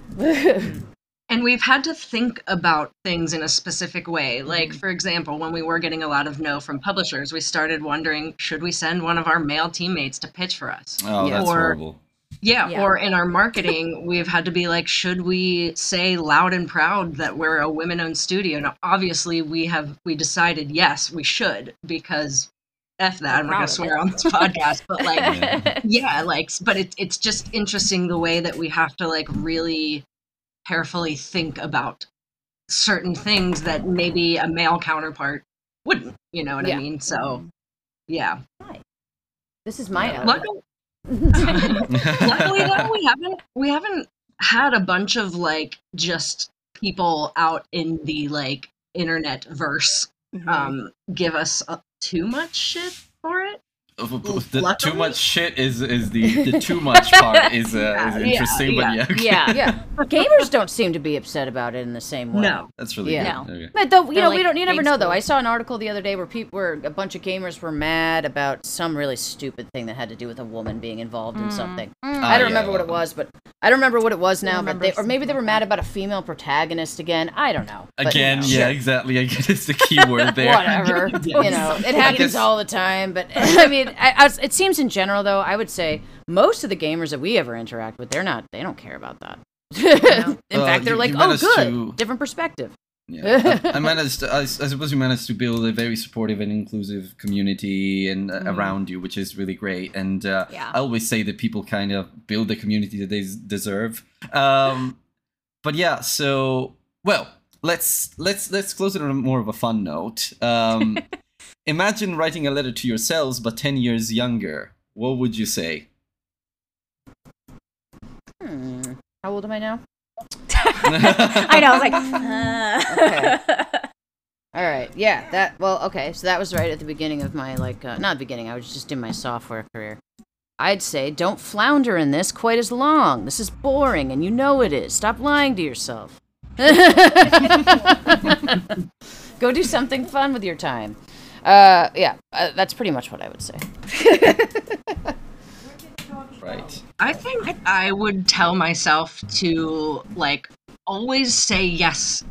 And we've had to think about things in a specific way. Like, for example, when we were getting a lot of no from publishers, we started wondering should we send one of our male teammates to pitch for us? Oh, Yeah. that's Or- horrible. Yeah, Yeah. or in our marketing, we've had to be like, should we say loud and proud that we're a women-owned studio? Now, obviously, we have we decided yes, we should because f that. I'm not gonna swear on this podcast, but like, [LAUGHS] Yeah. yeah, like, but it's it's just interesting the way that we have to like really carefully think about certain things that maybe a male counterpart wouldn't. You know what Yeah. I mean? So, yeah. this is my Yeah. Luckily, [LAUGHS] luckily though we haven't we haven't had a bunch of like just people out in the like internet verse Mhm. um give us uh, too much shit for it the, too much shit is is the the too [LAUGHS] much part is, uh, Yeah, is yeah, interesting, but yeah, okay. yeah. yeah, gamers don't seem to be upset about it in the same way. no that's really Yeah. good. Okay. But though you They're know, we don't. You never game know though. I saw an article the other day where people were a bunch of gamers were mad about some really stupid thing that had to do with a woman being involved in Mm. something. Ah, I don't yeah. remember what it was, but I don't remember what it was now. But they, or maybe they were mad about a female protagonist again. I don't know. But, Again, you know, yeah, exactly. I guess it's the key word [LAUGHS] there. Whatever, [LAUGHS] you know, it happens guess- all the time. But [LAUGHS] I mean, I, I it seems in general, though, I would say most of the gamers that we ever interact with, they're not, they don't care about that. [LAUGHS] in Uh, fact, they're you- like, you oh, good, to- different perspective. Yeah, [LAUGHS] I, I managed. I, I suppose you managed to build a very supportive and inclusive community and uh, Mm-hmm. around you, which is really great. And uh, Yeah. I always say that people kind of build the community that they deserve. Um, but yeah, so well, let's let's let's close it on more of a fun note. Um, [LAUGHS] imagine writing a letter to yourselves, but ten years younger. What would you say? How old am I now? [LAUGHS] I know. I was like, uh. [LAUGHS] All right. Yeah. That. Well. Okay. So that was right at the beginning of my like, uh, not beginning. I was just in my software career. I'd say don't flounder in this quite as long. This is boring, and you know it is. Stop lying to yourself. [LAUGHS] Go do something fun with your time. Uh, yeah, uh, that's pretty much what I would say. Right. i think i would tell myself to like always say yes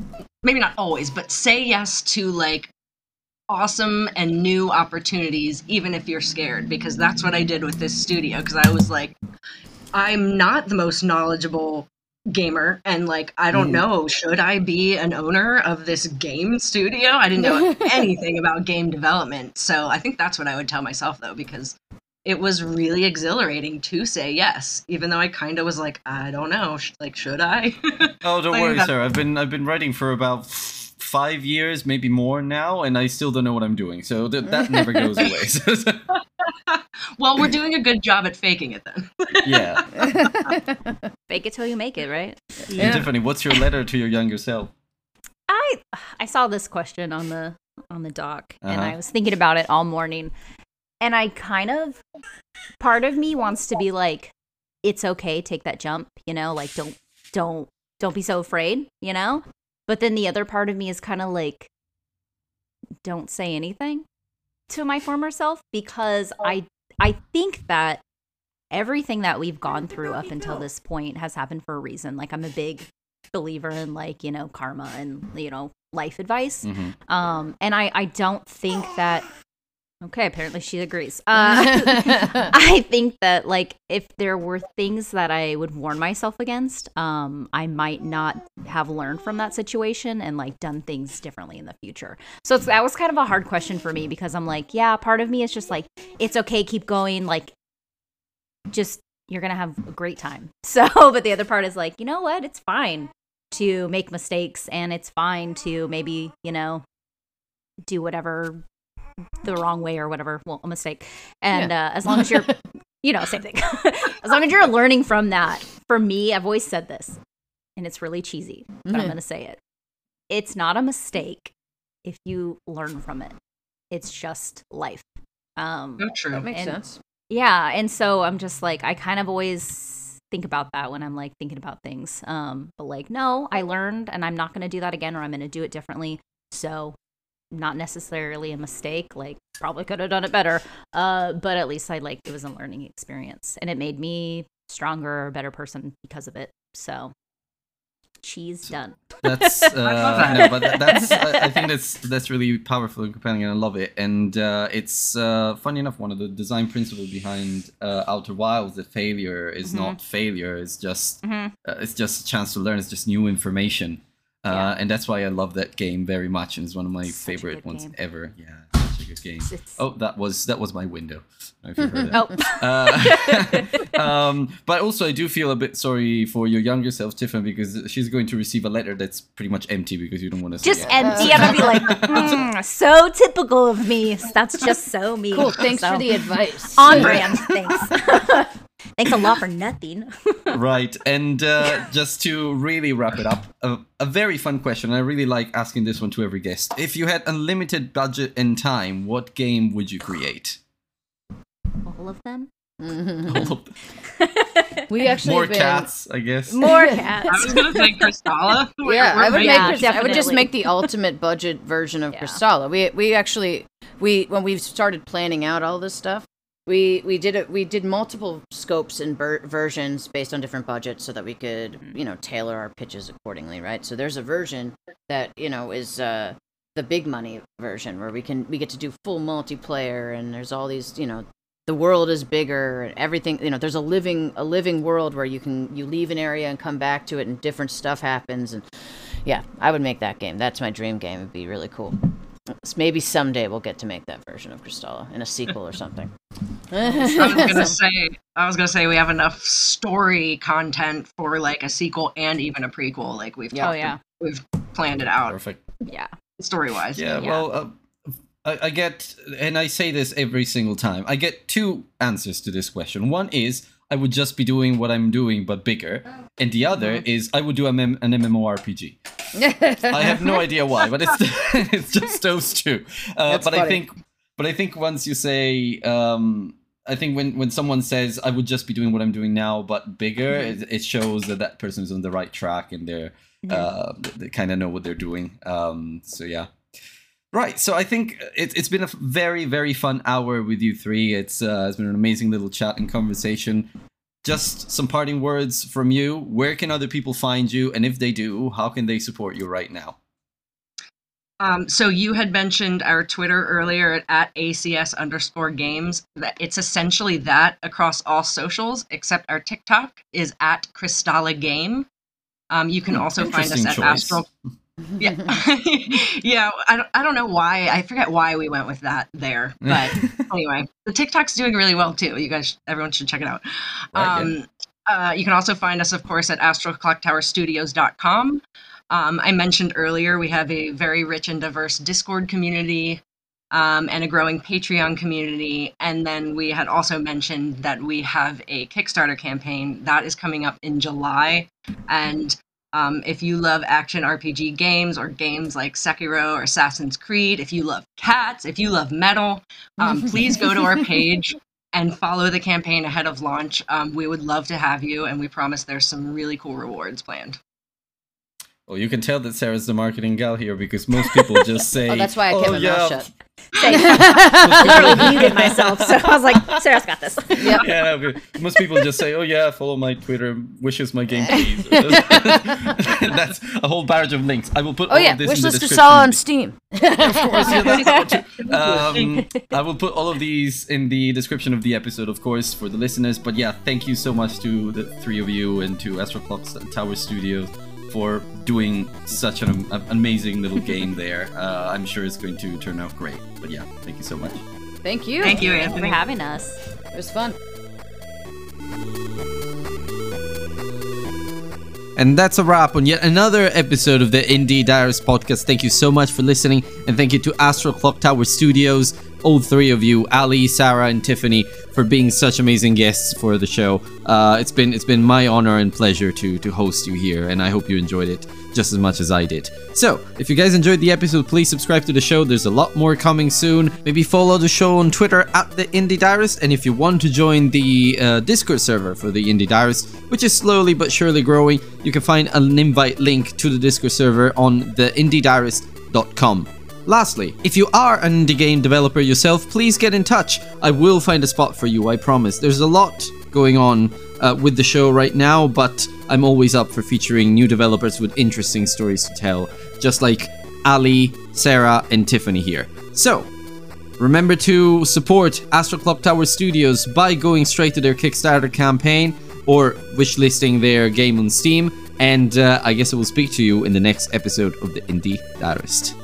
maybe not always but say yes to like awesome and new opportunities even if you're scared because that's what i did with this studio because i was like i'm not the most knowledgeable gamer and like i don't Mhm. know should i be an owner of this game studio i didn't know [LAUGHS] anything about game development so i think that's what i would tell myself though because it was really exhilarating to say yes even though i kind of was like i don't know sh- like should i [LAUGHS] Oh, don't Like worry, that- sir. I've been I've been writing for about f- five years, maybe more now, and I still don't know what I'm doing. So th- that never goes away. [LAUGHS] well we're doing a good job at faking it then yeah. [LAUGHS] Fake it till you make it, right? Yeah. Tiffany, what's your letter to your younger self? I I saw this question on the on the doc and Uh-huh. I was thinking about it all morning. And I kind of part of me wants to be like it's okay, take that jump, you know, like don't don't don't be so afraid, you know? But then the other part of me is kind of like don't say anything to my former self because I I think that everything that we've gone through up until this point has happened for a reason. Like I'm a big believer in like, you know, karma and you know, life advice. Mhm. Um and I I don't think that Okay, apparently she agrees. [LAUGHS] Uh [LAUGHS] I think that like if there were things that I would warn myself against, um, I might not have learned from that situation and like done things differently in the future. So it's, that was kind of a hard question for me because I'm like, yeah, part of me is just like, it's okay, keep going, like, just you're gonna have a great time. [LAUGHS] So, but the other part is like, you know what? It's fine to make mistakes and it's fine to maybe you know do whatever the wrong way or whatever. Well a mistake. And uh, as long as you're [LAUGHS] you know same thing. [LAUGHS] As long as you're learning from that. For me i've always said this and it's really cheesy but i'm Mhm. going to say it. It's not a mistake if you learn from it. It's just life. Um So true. that makes And- sense. yeah and so i'm just like i kind of always think about that when i'm like thinking about things. Um but like no i learned and i'm not going to do that again or i'm going to do it differently. So not necessarily a mistake like probably could have done it better uh but at least i like it was a learning experience and it made me stronger a better person because of it so she's done That's [LAUGHS] uh, no, but that- that's I, I think that's that's really powerful and compelling, and I love it. And uh, it's uh, funny enough, one of the design principles behind uh, Outer Wilds, that failure is Mhm. not failure; it's just Mhm. uh, it's just a chance to learn. It's just new information, uh, Yeah. and that's why I love that game very much, and it's one of my Such favorite ones game. ever. Yeah, such a good game. It's- Oh, that was that was my window. I don't know if you heard that. [LAUGHS] oh Uh, [LAUGHS] um, but also, I do feel a bit sorry for your younger self, Tiffany, because she's going to receive a letter that's pretty much empty because you don't want to just it. empty and i'd be like [LAUGHS] "Mm, so typical of me that's just so me Cool. Thanks So- for the advice. on brand. Thanks. Thanks a lot for nothing. [LAUGHS] right, and uh, just to really wrap it up, a, a very fun question. I really like asking this one to every guest. If you had unlimited budget and time, what game would you create? All of them. [LAUGHS] All of them. [LAUGHS] we actually More been, cats, I guess. More cats. I cats. was gonna say Kristala. Yeah, I would making- make. Yeah, I would just make the ultimate budget version of Yeah. Kristala. We we actually we when we started planning out all this stuff, we we did it. We did multiple scopes and ver- versions based on different budgets, so that we could you know tailor our pitches accordingly, right? So there's a version that you know is. uh the big money version where we can we get to do full multiplayer and there's all these you know the world is bigger and everything you know there's a living a living world where you can you leave an area and come back to it and different stuff happens and yeah i would make that game that's my dream game it'd be really cool maybe someday we'll get to make that version of Kristala in a sequel or something I was gonna [LAUGHS] say, I was gonna say we have enough story content for like a sequel and even a prequel. Like we've Yeah. Oh talked- yeah, we've planned it out Perfect. yeah. story wise. Yeah, Yeah. well, uh, I, I get, and I say this every single time. I get two answers to this question. One is I would just be doing what I'm doing but bigger, and the other Mm-hmm. is I would do a mem- an MMORPG. [LAUGHS] I have no idea why, but it's [LAUGHS] it's just those two. Uh, but I think, but I think once you say, um, I think when when someone says I would just be doing what I'm doing now but bigger, Mm-hmm. it, it shows that that person is on the right track and they're uh, they kind of know what they're doing. Um, so yeah. Right, so I think it, it's been a very, very fun hour with you three. It's uh, it's been an amazing little chat and conversation. Just some parting words from you. Where can other people find you, and if they do, how can they support you right now? Um, so you had mentioned our Twitter earlier at, ACS underscore games. That it's essentially that across all socials, except our TikTok is at Kristala Game. Um, you can also find us at choice. Astral. Yeah, [LAUGHS] yeah. I don't, I don't know why. I forget why we went with that there, [LAUGHS] but anyway, the TikTok's doing really well too. You guys, everyone should check it out. Right, um, uh, you can also find us, of course, at astralclocktowerstudios.com. Um, I mentioned earlier we have a very rich and diverse Discord community um, and a growing Patreon community. And then we had also mentioned that we have a Kickstarter campaign that is coming up in July. And um, if you love action RPG games or games like Sekiro or Assassin's Creed, if you love cats, if you love metal, um, please go to our [LAUGHS] page and follow the campaign ahead of launch. Um, we would love to have you, and we promise there's some really cool rewards planned. Well, you can tell that Sarah's the marketing gal here because most people just [LAUGHS] say. Oh, that's why I kept my yeah, mouth shut. Say, [LAUGHS] I literally muted myself, so I was like, Sarah's got this. Yep. Yeah, no, most people just say, "Oh yeah, follow my Twitter, wishes my game, [LAUGHS] please." [LAUGHS] that's a whole barrage of links. I will put Oh all yeah, of this wish in the list to sell on Steam. of course, yeah, that's that one too. Um, I will put all of these in the description of the episode, of course, for the listeners. But yeah, thank you so much to the three of you and to Astro Clock Tower Studios for doing such an am- amazing little game there. Uh, I'm sure it's going to turn out great. But yeah, thank you so much. Thank you. Thank you, Thank you for having us. It was fun. And that's a wrap on yet another episode of the Indie Diaries podcast. Thank you so much for listening, and thank you to Astral Clocktower Studios, all three of you, Allie, Sarah, and Tiffany, for being such amazing guests for the show. Uh, it's been it's been my honor and pleasure to to host you here, and I hope you enjoyed it just as much as I did. So, if you guys enjoyed the episode, please subscribe to the show. There's a lot more coming soon. Maybe follow the show on Twitter at the Indie Diarist, and if you want to join the uh, Discord server for the Indie Diarist, which is slowly but surely growing, you can find an invite link to the Discord server on the indiediarist.com. Lastly, if you are an indie game developer yourself, please get in touch. I will find a spot for you, I promise. There's a lot going on uh, with the show right now, but I'm always up for featuring new developers with interesting stories to tell, just like Allie, Sarah, and Tiffany here. So, Remember to support Astral Clocktower Studios by going straight to their Kickstarter campaign or wishlisting their game on Steam. And uh, I guess I will speak to you in the next episode of the Indie Diarist.